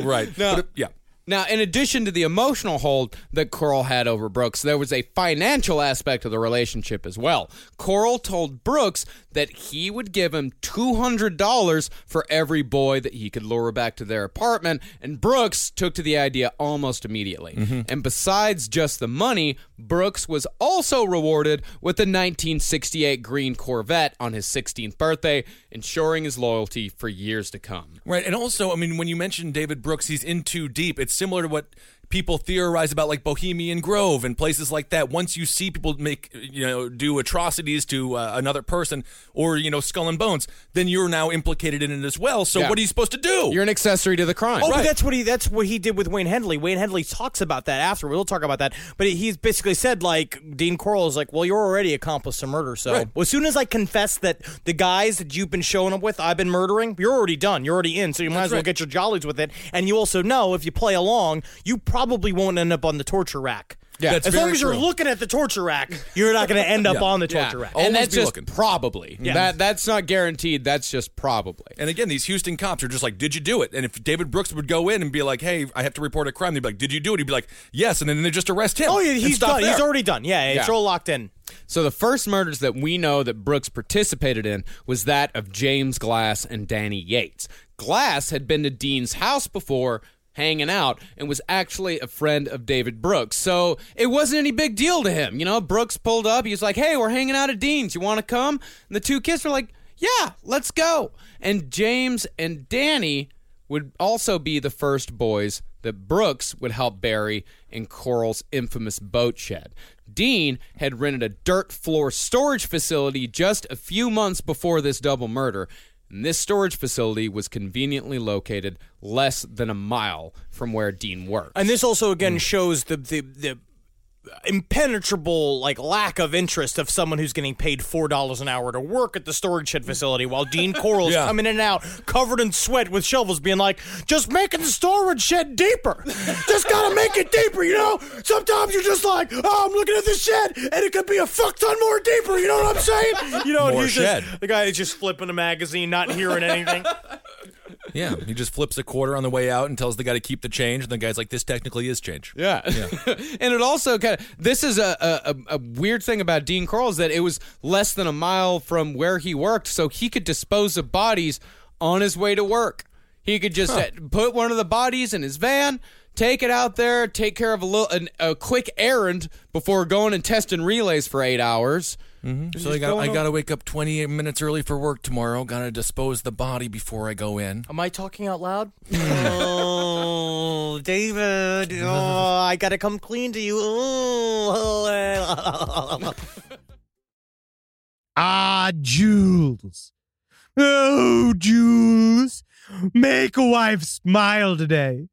Right. No. But, yeah. Now, in addition to the emotional hold that Corll had over Brooks, there was a financial aspect of the relationship as well. Corll told Brooks that he would give him $200 for every boy that he could lure back to their apartment, and Brooks took to the idea almost immediately. Mm-hmm. And besides just the money, Brooks was also rewarded with the 1968 green Corvette on his 16th birthday, ensuring his loyalty for years to come. Right. And also, I mean, when you mention David Brooks, he's in too deep. It's similar to what people theorize about like Bohemian Grove and places like that. Once you see people make, you know, do atrocities to uh, another person or, you know, skull and bones, then you're now implicated in it as well. So Yeah. what are you supposed to do? You're an accessory to the crime. Oh, but that's what he that's what he did with Wayne Henley. Wayne Henley talks about that after. We'll talk about that. But he's basically said like Dean Corll is like, well, you're already accomplice to murder. So Right. well, as soon as I confess that the guys that you've been showing up with, I've been murdering, you're already done. You're already in. So you might as well right. get your jollies with it. And you also know if you play along, you probably won't end up on the torture rack. Yeah. That's as long very as you're true. looking at the torture rack, you're not going to end up Yeah. on the Yeah. torture rack. And Always that's be just looking. probably. Yeah. That that's not guaranteed. That's just probably. And again, these Houston cops are just like, "Did you do it?" And if David Brooks would go in and be like, "Hey, I have to report a crime," they'd be like, "Did you do it?" He'd be like, "Yes," and then they just arrest him. Oh yeah, and he's stop done. He's there. already done. Yeah, it's Yeah. all locked in. So the first murders that we know that Brooks participated in was that of James Glass and Danny Yates. Glass had been to Dean's house before hanging out and was actually a friend of David Brooks. So it wasn't any big deal to him. You know, Brooks pulled up, he was like, "Hey, we're hanging out at Dean's. You want to come?" And the two kids were like, "Yeah, let's go." And James and Danny would also be the first boys that Brooks would help bury in Corll's infamous boat shed. Dean had rented a dirt floor storage facility just a few months before this double murder, and this storage facility was conveniently located less than a mile from where Dean worked. And this also again shows the the the impenetrable like lack of interest of someone who's getting paid four dollars an hour to work at the storage shed facility while Dean Corll's Yeah. coming in and out covered in sweat with shovels being like just making the storage shed deeper just gotta make it deeper you know sometimes you're just like oh I'm looking at this shed and it could be a fuck ton more deeper you know what I'm saying you know More he's shed. just the guy is just flipping a magazine not hearing anything Yeah, he just flips a quarter on the way out and tells the guy to keep the change, and the guy's like, "This technically is change." Yeah. yeah. [laughs] and it also kind of this is a, a a- weird thing about Dean Corll is that it was less than a mile from where he worked, so he could dispose of bodies on his way to work. He could just uh, put one of the bodies in his van, take it out there, take care of a little an, a quick errand before going and testing relays for eight hours. So I got I got to wake up 28 minutes early for work tomorrow. Got to dispose the body before I go in. Am I talking out loud? [laughs] oh, David. [laughs] Oh, I gotta come clean to you. Oh. [laughs] Ah, Jules. Oh, Jules. Make a wife smile today.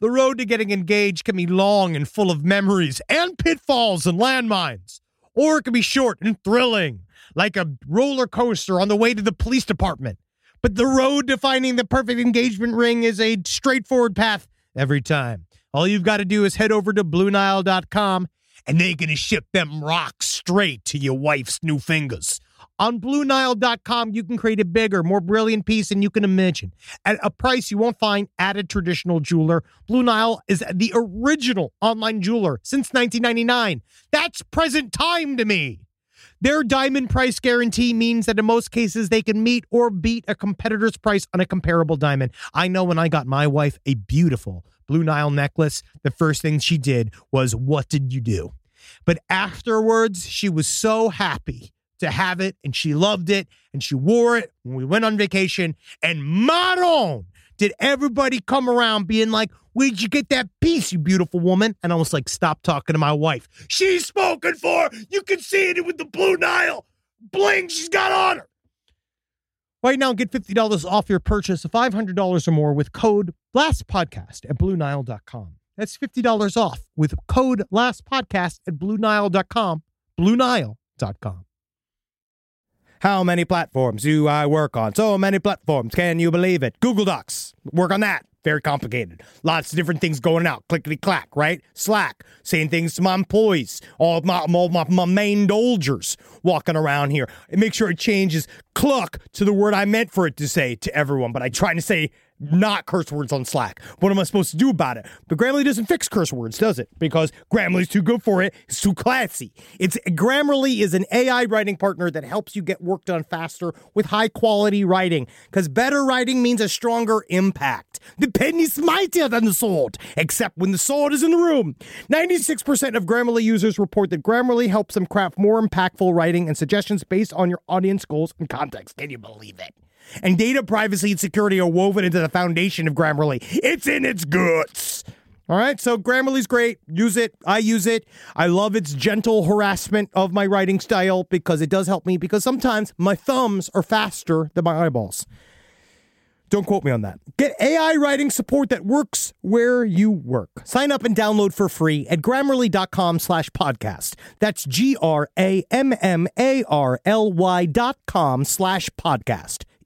The road to getting engaged can be long and full of memories and pitfalls and landmines. Or it could be short and thrilling, like a roller coaster on the way to the police department. But the road to finding the perfect engagement ring is a straightforward path every time. All you've got to do is head over to BlueNile.com and they're going to ship them rocks straight to your wife's new fingers. On BlueNile.com, you can create a bigger, more brilliant piece than you can imagine at a price you won't find at a traditional jeweler. Blue Nile is the original online jeweler since 1999. That's present time to me. Their diamond price guarantee means that in most cases they can meet or beat a competitor's price on a comparable diamond. I know when I got my wife a beautiful Blue Nile necklace, the first thing she did was, What did you do? But afterwards, she was so happy to have it and she loved it and she wore it when we went on vacation. And Maron, did everybody come around being like, Where'd you get that piece, you beautiful woman? And I was like, Stop talking to my wife. She's spoken for. You can see it with the Blue Nile bling she's got on her. Right now, get $50 off your purchase of $500 or more with code LASTPODCAST at BlueNile.com. That's $50 off with code LASTPODCAST at BlueNile.com. BlueNile.com. How many platforms do I work on? So many platforms. Can you believe it? Google Docs. Work on that. Very complicated. Lots of different things going out. Clickety clack, right? Slack. Saying things to my employees. All my, all my, my main dolgers walking around here. Make sure it changes cluck to the word I meant for it to say to everyone. But I try to say not curse words on Slack. What am I supposed to do about it? But Grammarly doesn't fix curse words, does it? Because Grammarly's too good for it. It's too classy. It's Grammarly is an AI writing partner that helps you get work done faster with high quality writing. Because better writing means a stronger impact. The pen is mightier than the sword, except when the sword is in the room. 96% of Grammarly users report that Grammarly helps them craft more impactful writing and suggestions based on your audience goals and context. Can you believe it? And data privacy and security are woven into the foundation of Grammarly. It's in its guts. All right, so Grammarly's great. Use it. I use it. I love its gentle harassment of my writing style because it does help me because sometimes my thumbs are faster than my eyeballs. Don't quote me on that. Get AI writing support that works where you work. Sign up and download for free at grammarly.com slash podcast. That's G R A M M A R L Y dot com slash podcast.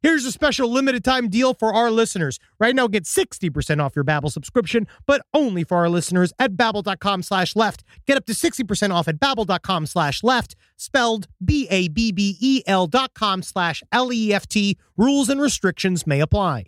Here's a special limited time deal for our listeners. Right now, get 60% off your Babbel subscription, but only for our listeners at babbel.com slash left. Get up to 60% off at babbel.com slash left, spelled B-A-B-B-E-L dot com slash L-E-F-T. Rules and restrictions may apply.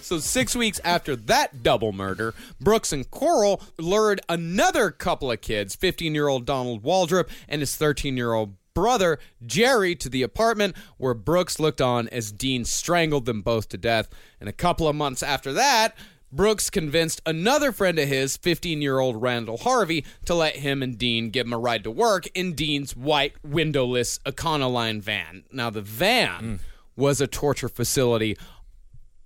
So, six weeks after that double murder, Brooks and Coral lured another couple of kids 15 year old Donald Waldrop and his 13 year old brother, Jerry, to the apartment where Brooks looked on as Dean strangled them both to death. And a couple of months after that, Brooks convinced another friend of his, 15 year old Randall Harvey, to let him and Dean give him a ride to work in Dean's white, windowless Econoline van. Now, the van mm. was a torture facility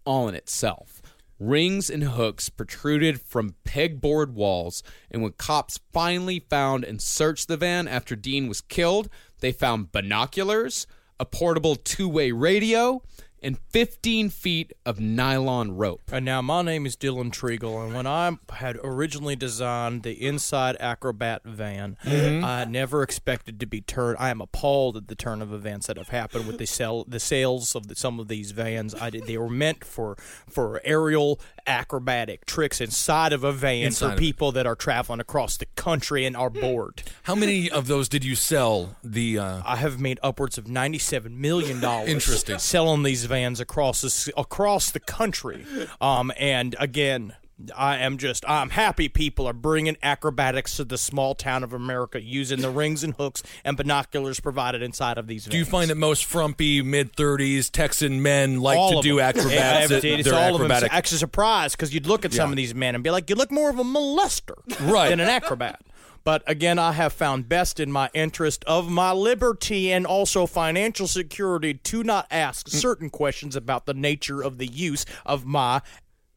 all in itself. Rings and hooks protruded from pegboard walls, and when cops finally found and searched the van after Dean was killed, they found binoculars, a portable two way radio, and 15 feet of nylon rope. And now, my name is Dylan Triegel, and when I had originally designed the Inside Acrobat van, mm-hmm. I never expected to be turned. I am appalled at the turn of events that have happened with the sell the sales of the, some of these vans. I did, they were meant for for aerial acrobatic tricks inside of a van Inside for people that are traveling across the country and are bored. How many of those did you sell? The uh, I have made upwards of ninety-seven million dollars. Interesting. Selling these vans across the, across the country, um, and again. I am just, I'm happy people are bringing acrobatics to the small town of America using the rings and hooks and binoculars provided inside of these vans. do you find that most frumpy mid thirties Texan men like all to do them. acrobats? Yeah, it's all of them. acrobatic? It's actually surprised because you'd look at some Yeah. of these men and be like, you look more of a molester Right. than an acrobat. But again, I have found best in my interest of my liberty and also financial security to not ask Mm. certain questions about the nature of the use of my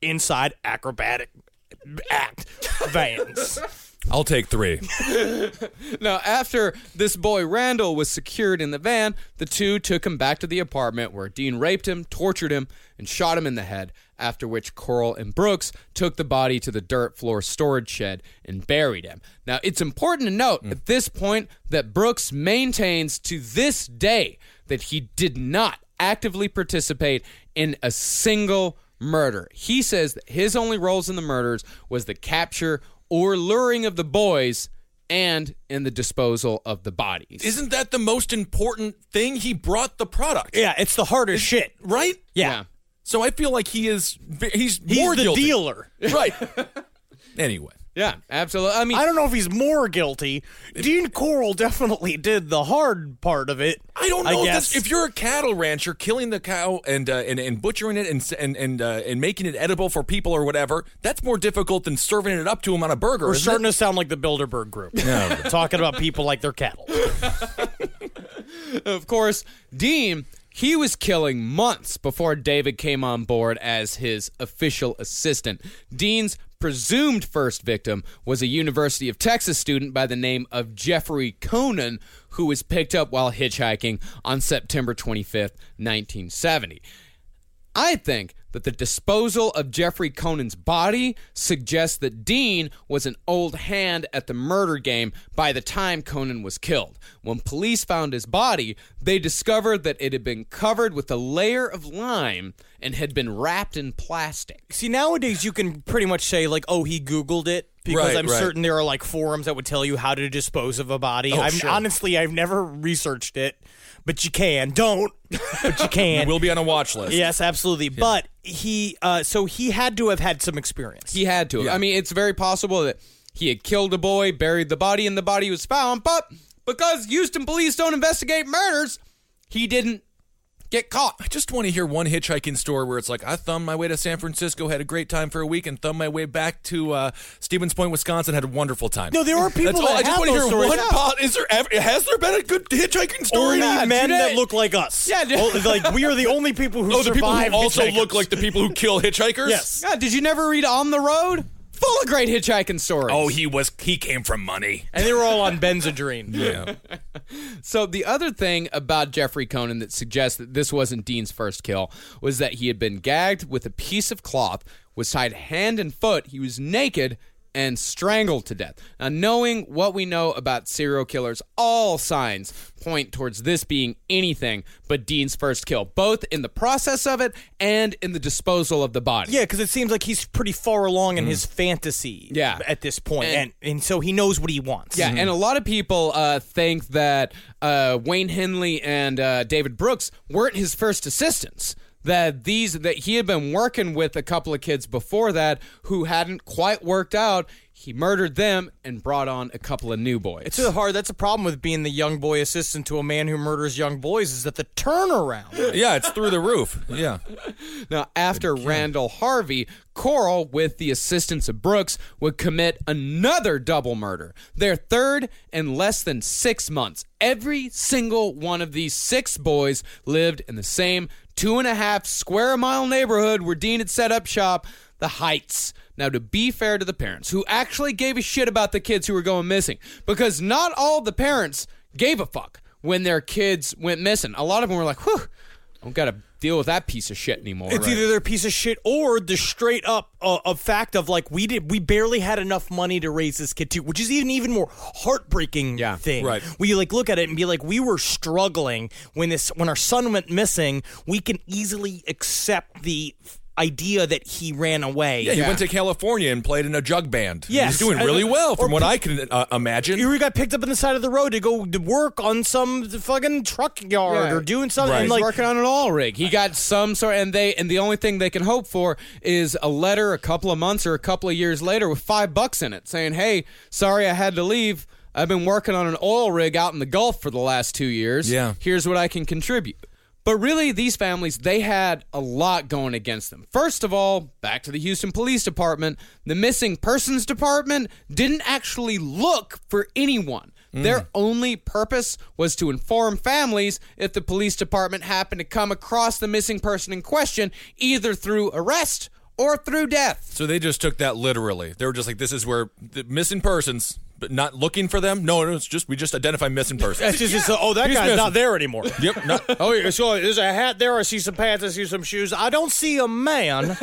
inside acrobatic act vans. I'll take three. [laughs] Now, after this boy Randall was secured in the van, the two took him back to the apartment where Dean raped him, tortured him, and shot him in the head. After which Corll and Brooks took the body to the dirt floor storage shed and buried him. Now, it's important to note hmm. at this point that Brooks maintains to this day that he did not actively participate in a single murder. He says that his only roles in the murders was the capture or luring of the boys and in the disposal of the bodies. Isn't that the most important thing? He brought the product, Yeah, it's the hardest shit. right? Yeah. So I feel like he is. He's, He's more the guilty. dealer. right? [laughs] anyway, Yeah, absolutely. I mean, I don't know if he's more guilty. Dean Corll definitely did the hard part of it. I don't know I if, if you're a cattle rancher, killing the cow and uh, and, and butchering it and and and, uh, and making it edible for people or whatever. That's more difficult than serving it up to them on a burger. We're starting it? to sound like the Bilderberg group. [laughs] Talking about people like they're cattle. [laughs] of course, Dean, he was killing months before David came on board as his official assistant. Dean's presumed first victim was a University of Texas student by the name of Jeffrey Konen, who was picked up while hitchhiking on September 25th, 1970. I think that the disposal of Jeffrey Konen's body suggests that Dean was an old hand at the murder game by the time Konen was killed. When police found his body, they discovered that it had been covered with a layer of lime and had been wrapped in plastic. See, nowadays you can pretty much say like, "Oh, he Googled it," because Right, I'm right. certain there are like forums that would tell you how to dispose of a body. Oh, I'm sure. honestly, I've never researched it, but you can. Don't, but you can. [laughs] We'll be on a watch list. yes, absolutely. But he, uh, so he had to have had some experience. He had to. Yeah. I mean, it's very possible that he had killed a boy, buried the body, and the body was found, but because Houston police don't investigate murders, he didn't get caught. I just want to hear one hitchhiking story where it's like I thumbed my way to San Francisco, had a great time for a week, and thumbed my way back to uh, Stevens Point, Wisconsin, had a wonderful time. No, there are people That's all. that I just want to hear stories. one. Yeah. pot. Is there ever? Has there been a good hitchhiking Or story? any men do that look like us. Yeah. Oh, like we are the only people who Oh, the people survive who also look like the people who kill hitchhikers. Yes. God, did you never read On the Road? Full of great hitchhiking stories. Oh, he was. He came from money. and they were all on Benzedrine. [laughs] Yeah. [laughs] So the other thing about Jeffrey Konen that suggests that this wasn't Dean's first kill was that he had been gagged with a piece of cloth, was tied hand and foot, he was naked and strangled to death. Now, knowing what we know about serial killers, all signs point towards this being anything but Dean's first kill, both in the process of it and in the disposal of the body. Yeah, because it seems like he's pretty far along in his fantasy. Yeah. at this point, And- and, and so he knows what he wants. Yeah, and a lot of people uh, think that uh, Wayne Henley and uh, David Brooks weren't his first assistants. That these that he had been working with a couple of kids before that who hadn't quite worked out. He murdered them and brought on a couple of new boys. It's really hard. That's a problem with being the young boy assistant to a man who murders young boys is that the turnaround. Yeah, it's through the roof. Yeah. [laughs] Now, after Randall Harvey, Corll, with the assistance of Brooks, would commit another double murder. Their third in less than six months. Every single one of these six boys lived in the same two and a half square mile neighborhood where Dean had set up shop, the Heights. Now, to be fair to the parents who actually gave a shit about the kids who were going missing, because not all the parents gave a fuck when their kids went missing. A lot of them were like, whew, I don't got to deal with that piece of shit anymore. It's right? either they're a piece of shit or the straight up uh, of fact of like we did we barely had enough money to raise this kid too, which is even even more heartbreaking Yeah, thing. right. We like look at it and be like we were struggling when this when our son went missing. We can easily accept the idea that he ran away. Yeah, he went to California and played in a jug band. Yes. He's doing really well from or what I can uh, imagine. He got picked up on the side of the road to go to work on some fucking truck yard Yeah. or doing something. Right. And He's like, working on an oil rig. He got some sort, and they and the only thing they can hope for is a letter a couple of months or a couple of years later with five bucks in it, saying, "Hey, sorry I had to leave. I've been working on an oil rig out in the Gulf for the last two years. Yeah. here's what I can contribute." But really, these families, they had a lot going against them. First of all, back to the Houston Police Department, the Missing Persons Department didn't actually look for anyone. Mm. Their only purpose was to inform families if the police department happened to come across the missing person in question, either through arrest or through death. so they just took that literally. They were just like, "This is where the missing persons, but not looking for them." No, no, it's just we just identify missing persons. It's just, it's, oh, that He's guy's missing. not there anymore. [laughs] yep. Not, Oh, yeah, so there's a hat there. I see some pants. I see some shoes. I don't see a man.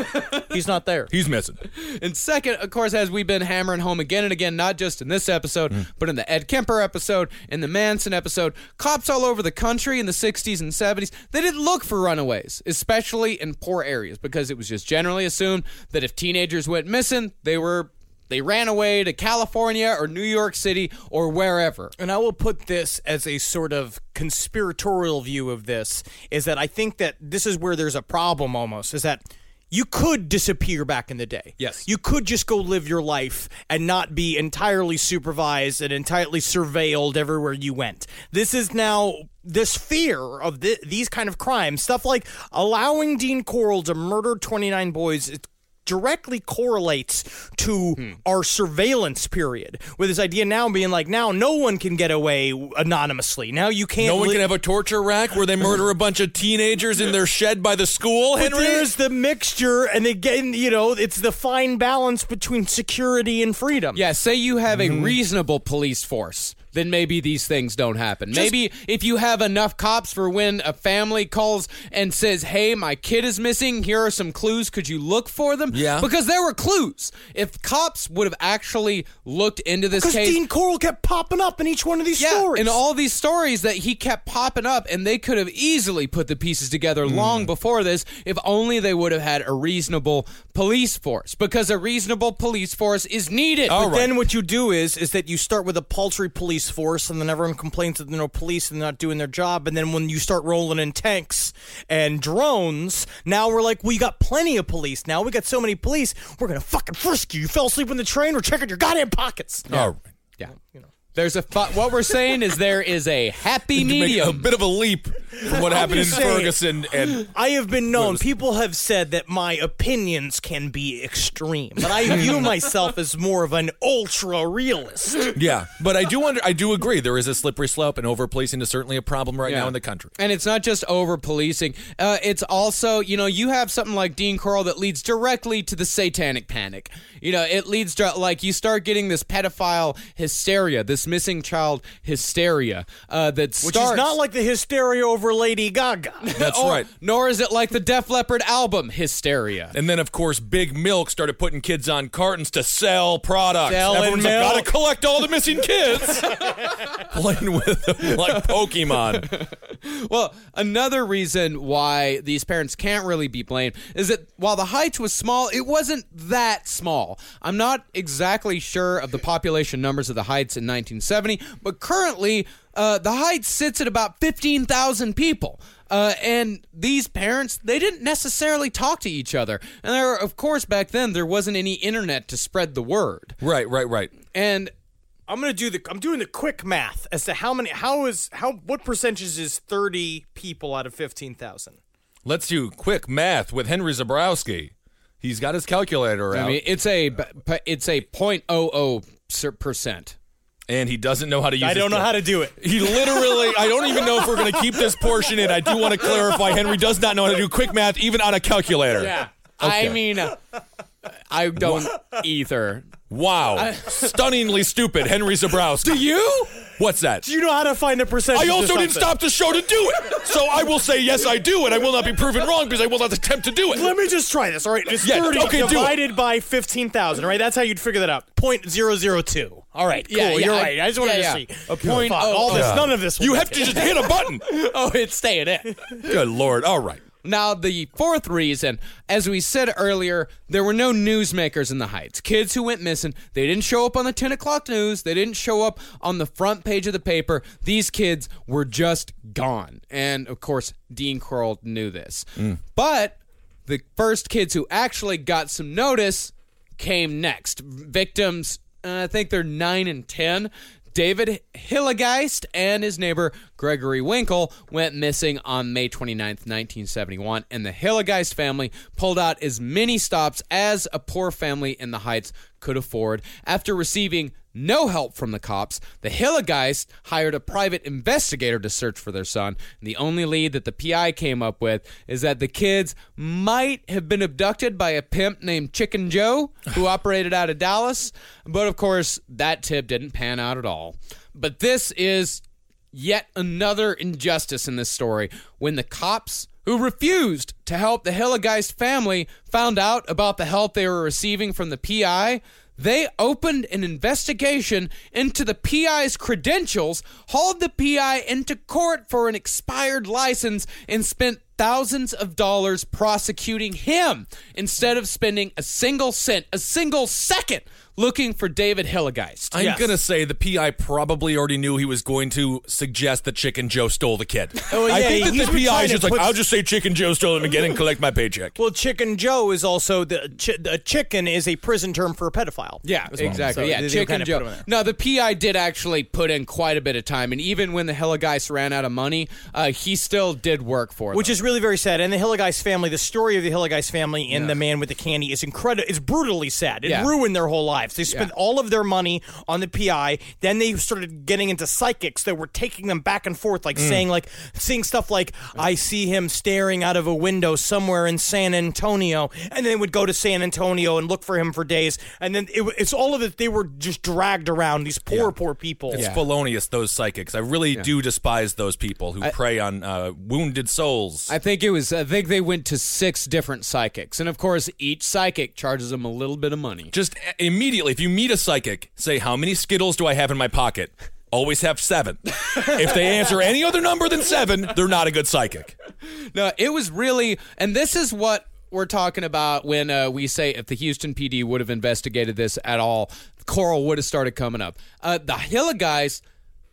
He's not there. he's missing. And second, of course, as we've been hammering home again and again, not just in this episode, mm. but in the Ed Kemper episode, in the Manson episode, cops all over the country in the 60s and 70s, they didn't look for runaways, especially in poor areas, because it was just generally assumed that if teenagers went missing, they were they ran away to California or New York City or wherever. And I will put this as a sort of conspiratorial view of this is that I think that this is where there's a problem almost is that you could disappear back in the day. Yes. You could just go live your life and not be entirely supervised and entirely surveilled everywhere you went. This is now this fear of thi- these kind of crimes, stuff like allowing Dean Corll to murder 29 boys. It directly correlates to Hmm. our surveillance period with this idea now being like now no one can get away anonymously now you can't No one li- can have a torture rack where they murder a bunch of teenagers in their shed by the school. But there's the mixture, and again, you know, it's the fine balance between security and freedom. Yeah, say you have a Mm-hmm. reasonable police force, then maybe these things don't happen. maybe if you have enough cops for when a family calls and says, "Hey, my kid is missing. Here are some clues. Could you look for them?" Yeah. because there were clues. If cops would have actually looked into this because case, Dean Corll kept popping up in each one of these yeah, stories. in all these stories that he kept popping up, and they could have easily put the pieces together Hmm. long before this if only they would have had a reasonable police force. Because a reasonable police force is needed. All But right. then what you do is is that you start with a paltry police force, and then everyone complains that there are no police and they're not doing their job. And then when you start rolling in tanks and drones, now we're like, we got plenty of police. Now we got so many police, we're gonna fucking frisk you. You fell asleep on the train. We're checking your goddamn pockets. Oh, Yeah, you know. There's a fu- what we're saying is there is a happy medium. make a bit of a leap from what I'm happened in saying. Ferguson and I have been known. People have said that my opinions can be extreme, but I view [laughs] myself as more of an ultra realist. yeah. But I do under I do agree there is a slippery slope and over policing is certainly a problem right Yeah. now in the country. And it's not just over policing. Uh, it's also, you know, you have something like Dean Corll that leads directly to the satanic panic. You know, it leads to, like, you start getting this pedophile hysteria, this missing child hysteria uh, that Which starts. is not like the hysteria over Lady Gaga. That's [laughs] or- right. Nor is it like the Def Leppard album hysteria. And then, of course, Big Milk started putting kids on cartons to sell products. Selling Everyone's like, milk. gotta collect all the missing kids. [laughs] Playing with them like Pokemon. [laughs] Well, another reason why these parents can't really be blamed is that while the Heights was small, it wasn't that small. I'm not exactly sure of the population numbers of the Heights in 1970, but currently uh, the Heights sits at about 15,000 people. Uh, and these parents, they didn't necessarily talk to each other. And there, of course, back then, there wasn't any internet to spread the word. Right, right, right. And I'm gonna do the. I'm doing the quick math as to how many. How is how what percentage is 30 people out of 15,000? Let's do quick math with Henry Zebrowski. He's got his calculator out, I mean, it's a it's a 0.00 cer- percent. And he doesn't know how to use. I don't know cal- how to do it. He literally, I don't even know if we're going to keep this portion in. I do want to clarify Henry does not know how to do quick math even on a calculator. Yeah. Okay. I mean, I don't either. Wow. Stunningly stupid, Henry Zebrowski. Do You? What's that? Do you know how to find a percentage? I also didn't stop the show to do it. So I will say, yes, I do, and I will not be proven wrong because I will not attempt to do it. Let me just try this. All right, it's Yeah, 30 okay, divided by 15,000. Right, that's how you'd figure that out. Point zero zero two. All right, cool. Yeah, yeah, you're I- right. I just wanted yeah, to see. A point oh- all this, Yeah. none of this. You have to just hit a button. [laughs] Oh, it's staying in. Good Lord. All right. Now, the fourth reason, as we said earlier, there were no newsmakers in the Heights. Kids who went missing, they didn't show up on the 10 o'clock news, they didn't show up on the front page of the paper. These kids were just gone. And of course, Dean Corll knew this. But the first kids who actually got some notice came next. Victims, uh, I think they're 9 and 10. David Hillegeist and his neighbor Gregory Winkle went missing on May 29, 1971, and the Hillegeist family pulled out as many stops as a poor family in the Heights could afford. After receiving no help from the cops, the Hillegeist hired a private investigator to search for their son. And the only lead that the PI came up with is that the kids might have been abducted by a pimp named Chicken Joe, who [laughs] operated out of Dallas. But of course, that tip didn't pan out at all. But this is yet another injustice in this story when the cops who refused to help the Hillegeist family found out about the help they were receiving from the PI. They opened an investigation into the PI's credentials, hauled the PI into court for an expired license, and spent thousands of dollars prosecuting him instead of spending a single cent, a single second looking for David Hillegeist. I'm Yes. going to say the PI probably already knew he was going to suggest that Chicken Joe stole the kid. Oh, I yeah, think that he's the been PI trying is to just like, put- I'll just say Chicken Joe stole him again and collect my paycheck. Well, Chicken Joe is also the chi- the chicken is a prison term for a pedophile. Yeah, as well. exactly. So yeah, they- they Chicken kinda put him Joe. in there. No, the PI did actually put in quite a bit of time, and even when the Hillegeist ran out of money, uh, he still did work for it. Which them. is really very sad. And the Hillegeist family, the story of the Hillegeist family and the man with the candy is incredible. It's brutally sad. It Yeah. ruined their whole lives. They spent Yeah. all of their money on the PI. Then they started getting into psychics that were taking them back and forth, Mm. like saying, like, saying stuff like, I see him staring out of a window somewhere in San Antonio. And then would go to San Antonio and look for him for days. And then it, it's all of it. They were just dragged around, these poor, poor people. It's felonious, those psychics. I really do despise those people who prey on uh, wounded souls. I think it was. I think they went to six different psychics, and of course, each psychic charges them a little bit of money. just a- immediately, if you meet a psychic, say, How many Skittles do I have in my pocket? Always have seven. if they answer any other number than seven, they're not a good psychic. No, it was really, and this is what we're talking about when uh, we say if the Houston PD would have investigated this at all, Corll would have started coming up. Uh, the Hillegeist,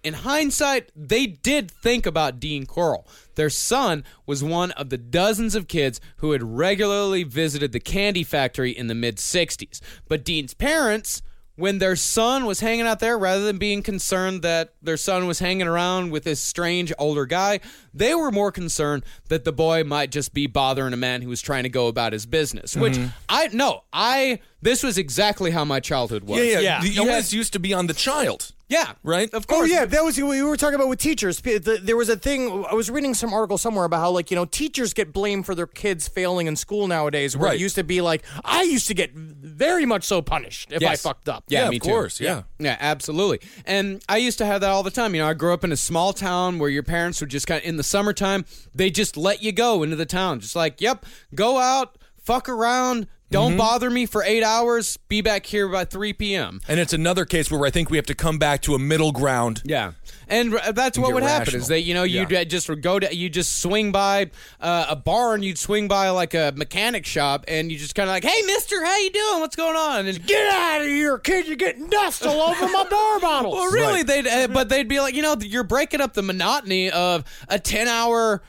in hindsight, they did think about Dean Corll. Their son was one of the dozens of kids who had regularly visited the candy factory in the mid 60s. But Dean's parents when their son was hanging out there, rather than being concerned that their son was hanging around with this strange older guy, they were more concerned that the boy might just be bothering a man who was trying to go about his business. Which mm-hmm. I no, I this was exactly how my childhood was. Yeah. The You onus used to be on the child. Yeah, Right? Of oh, course. Oh yeah, that was we were talking about with teachers. There was a thing I was reading some article somewhere about how like you know teachers get blamed for their kids failing in school nowadays. Where Right. it used to be like I used to get very much so punished if I fucked up. Yeah, Yeah, me of too. course, yeah. yeah, absolutely. And I used to have that all the time. You know, I grew up in a small town where your parents would just kind of in the summertime they just let you go into the town, just like, yep, go out, fuck around. Don't bother me for eight hours. Be back here by 3 p.m. And it's another case where I think we have to come back to a middle ground. Yeah, and r- that's what get would happen is that you know you'd uh, just go to you just swing by uh, a barn, you'd swing by like a mechanic shop, and you just kind of like, hey, Mister, how you doing? What's going on? And Get out of here, kid! You're getting dust all over my bar [laughs] bottles. well, really, they'd uh, but they'd be like, you know, you're breaking up the monotony of a ten hour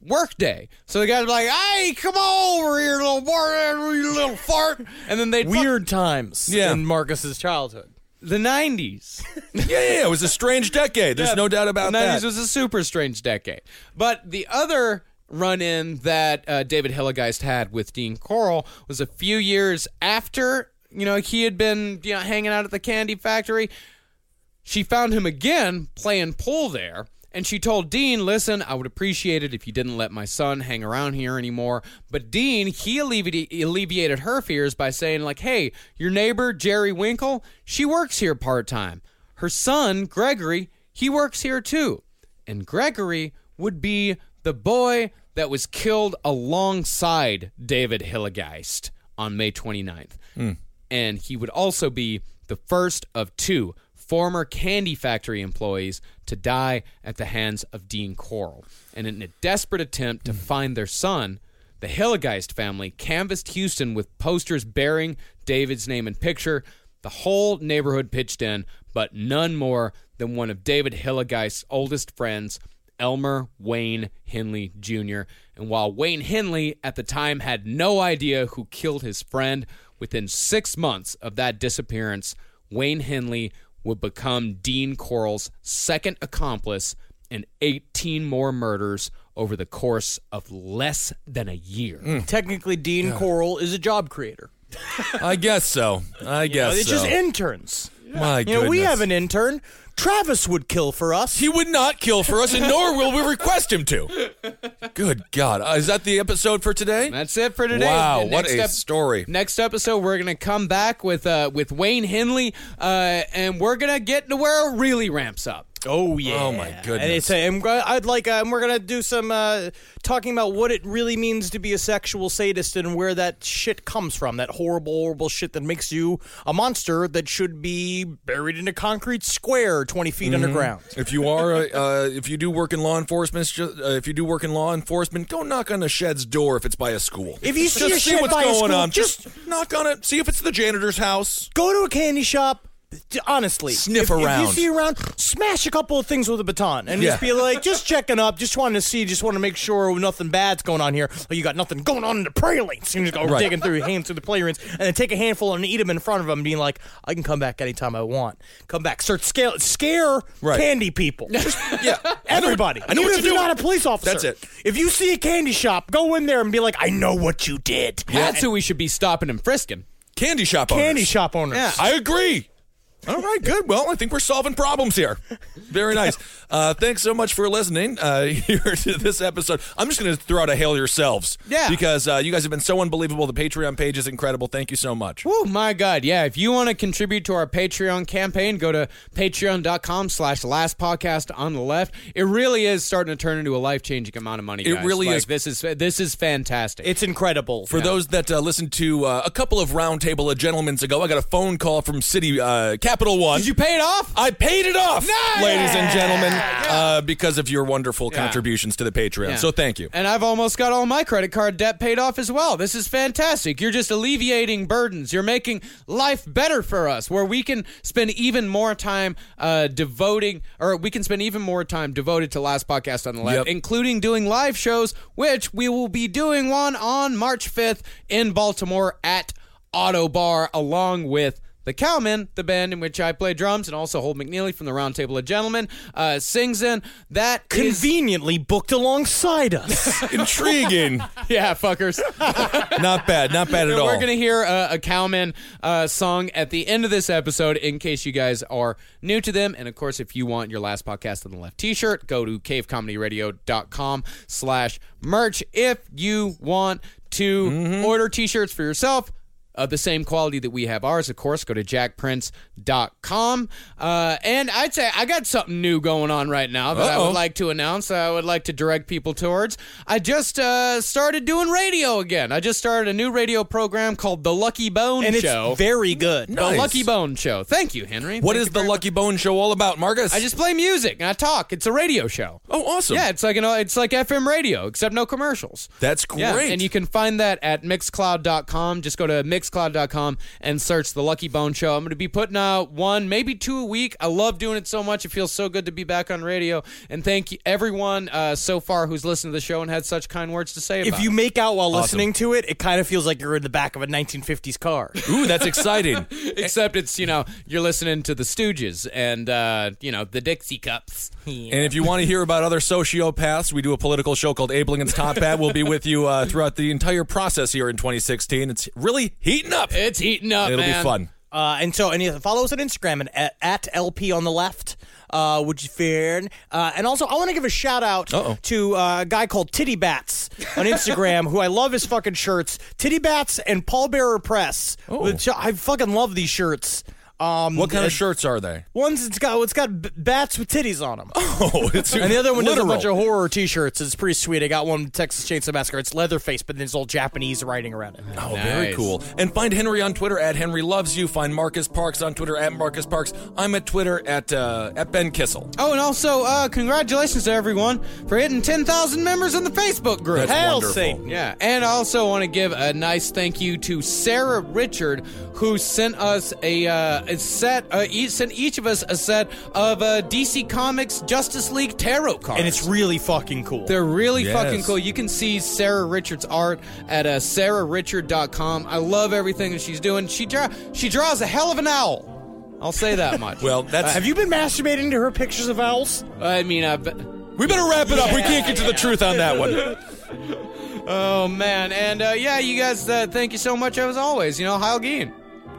workday. So the guys be like, hey, come over here, little bar, you little fart, and then fuck- Weird times Yeah. in Marcus's childhood. the '90s. [laughs] Yeah, yeah, yeah, it was a strange decade. There's no doubt about that. the 90s that. was a super strange decade. But the other run in that uh, David Hillegeist had with Dean Corll was a few years after, you know, he had been, you know, hanging out at the candy factory. She found him again playing pool there. And she told Dean, listen, I would appreciate it if you didn't let my son hang around here anymore. But Dean, he alleviated, her fears by saying, like, hey, your neighbor, Jerry Winkle, she works here part time. Her son, Gregory, he works here too. And Gregory would be the boy that was killed alongside David Hillegeist on May 29th. Hmm. And he would also be the first of two former Candy Factory employees to die at the hands of Dean Corll. And in a desperate attempt to find their son, the Hillegeist family canvassed Houston with posters bearing David's name and picture. The whole neighborhood pitched in, but none more than one of David Hillegeist's oldest friends, Elmer Wayne Henley Jr. And while Wayne Henley at the time had no idea who killed his friend, within six months of that disappearance, Wayne Henley would become Dean Corll's second accomplice in 18 more murders over the course of less than a year. Hmm. Technically, Dean Corll is a job creator. I guess so. I guess so. It's so. just interns. My You know, we have an intern. Travis would kill for us. He would not kill for us, and nor will we request him to. Good God. Uh, is that the episode for today? That's it for today. Wow, The what a ep- story. Next episode, we're gonna come back with uh, with Wayne Henley, uh, and we're gonna get to where it really ramps up. Oh yeah! Oh, my goodness. And it's a, and I'd like, uh, and we're gonna do some uh, talking about what it really means to be a sexual sadist and where that shit comes from. That horrible, horrible shit that makes you a monster that should be buried in a concrete square twenty feet Mm-hmm. underground. If you are, uh, uh, if you do work in law enforcement, uh, if you do work in law enforcement, go knock on the shed's door if it's by a school. If you see just a see shed what's by a going school, on, just- just knock on it. See if it's the janitor's house. Go to a candy shop. Honestly, Sniff if, If around. you see around, smash a couple of things with a baton and just be like, just checking up, just wanting to see, just want to make sure nothing bad's going on here. Like you got nothing going on in the lanes. You just go Right. digging through your hands through the play lanes and then take a handful and eat them in front of them, being like, I can come back anytime I want. Come back, start scale, scare Right. candy people. [laughs] Yeah, Everybody. I know Even what if you're doing. not a police officer. That's it. If you see a candy shop, go in there and be like, I know what you did. That's who we should be stopping and frisking. Candy shop Candy owners. Candy shop owners. Yeah. I agree. All right, good. Well, I think we're solving problems here. Very nice. [laughs] Uh, thanks so much for listening uh, [laughs] here to this episode. I'm just going to throw out a hail yourselves. Yeah. Because uh, you guys have been so unbelievable. The Patreon page is incredible. Thank you so much. Oh my God. Yeah. If you want to contribute to our Patreon campaign, go to patreon.com slash last podcast on the left. It really is starting to turn into a life changing amount of money. It really Like, is. This is this is fantastic. It's incredible. For those that uh, listened to uh, a couple of roundtable a gentleman's ago, I got a phone call from Citi uh, Capital One. Did you pay it off? I paid it off, Nice! ladies and gentlemen, uh, because of your wonderful contributions to the Patreon. Yeah. So thank you. And I've almost got all my credit card debt paid off as well. This is fantastic. You're just alleviating burdens. You're making life better for us, where we can spend even more time uh, devoting, or we can spend even more time devoted to Last Podcast on the Left, Yep. including doing live shows, which we will be doing one on March 5th in Baltimore at Ottobar, along with. The Cowmen, the band in which I play drums, and also Holden McNeely from the Round Table of Gentlemen, uh, sings in. That conveniently booked alongside us. [laughs] Intriguing. [laughs] yeah, fuckers. [laughs] not bad. Not bad at all. We're going to hear uh, a Cowman uh, song at the end of this episode in case you guys are new to them. And of course, if you want your last podcast on the left t-shirt, go to cavecomedyradio.com slash merch. If you want to Mm-hmm. order t-shirts for yourself, of the same quality that we have ours, of course, go to jackprince.com. Uh, and I'd say I got something new going on right now that I Uh-oh. would like to announce. I would like to direct people towards. I just uh, started doing radio again. I just started a new radio program called The Lucky Bone Show. and it's Show. very good. the Nice. Lucky Bone Show. Thank you, Henry. What Thank is the Lucky Bone Show all about, Marcus? I just play music and I talk. It's a radio show. oh, awesome. Yeah, it's like you know, it's like FM radio, except no commercials. that's great. Yeah, and you can find that at mixcloud.com. Just go to mixcloud.com and search the Lucky Bone Show. I'm going to be putting out one, maybe two a week. I love doing it so much. It feels so good to be back on radio. And thank you everyone uh, so far who's listened to the show and had such kind words to say about If you it. make out while listening to it, it kind of feels like you're in the back of a 1950s car. [laughs] Ooh, that's exciting. [laughs] Except it's, you know, you're listening to the Stooges and, uh, you know, the Dixie Cups. And if you want to hear about other sociopaths, we do a political show called Abe Lincoln's Top Hat. We'll be with you uh, throughout the entire process here in 2016. It's really heating up. It's heating up, It'll man. be fun. Uh, and so, and you follow us on Instagram and at, at LP on the left, uh, which is fair. Uh, and also, I want to give a shout out Uh-oh. to uh, a guy called Titty Bats on Instagram, who I love his fucking shirts. Titty Bats and Paul Bearer Press. Which I fucking love these shirts. Um, What kind of shirts are they? One's it's got it's got b- bats with titties on them. [laughs] Oh, it's And the other one does a bunch of horror T-shirts. It's pretty sweet. I got one with Texas Chainsaw Massacre. It's Leatherface, but there's all Japanese writing around it. Oh, very cool. And find Henry on Twitter at Henry Loves You. Find Marcus Parks on Twitter at Marcus Parks. I'm at Twitter at uh, at Ben Kissel. Oh, and also, uh, congratulations to everyone for hitting 10,000 members in the Facebook group. That's Hell, wonderful. Satan. Yeah, and I also want to give a nice thank you to Sarah Richard, who sent us a, uh, a set, uh, each, sent each of us a set of uh, DC Comics Justice League tarot cards. And it's really fucking cool. They're really Yes. fucking cool. You can see Sarah Richard's art at uh, sarahrichard.com. I love everything that she's doing. She draw, she draws a hell of an owl. I'll say that [laughs] much. Well, that's. Have you been masturbating to her pictures of owls? I mean, uh, we better wrap it up. We can't get to the truth on that one. [laughs] oh man, and uh, yeah, you guys, uh, thank you so much as always. You know, Heil Geen.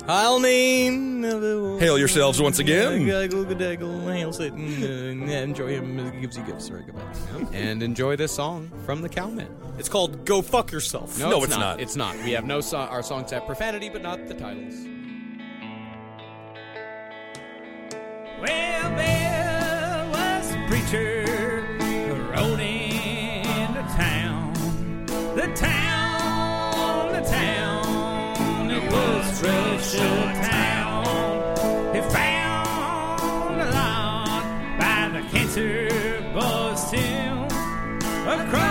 I'll mean. Hail yourselves once again. Hail [laughs] Satan. Enjoy him. Gives you gifts. Right, goodbye. and enjoy this song from the Cowmen. It's called "Go Fuck Yourself." No, No, it's, it's not. not. It's not. We have no song. Our songs have profanity, but not the titles. Well, there was a preacher who rode into town. The town, Russia town. He found a lot by the cancer. Across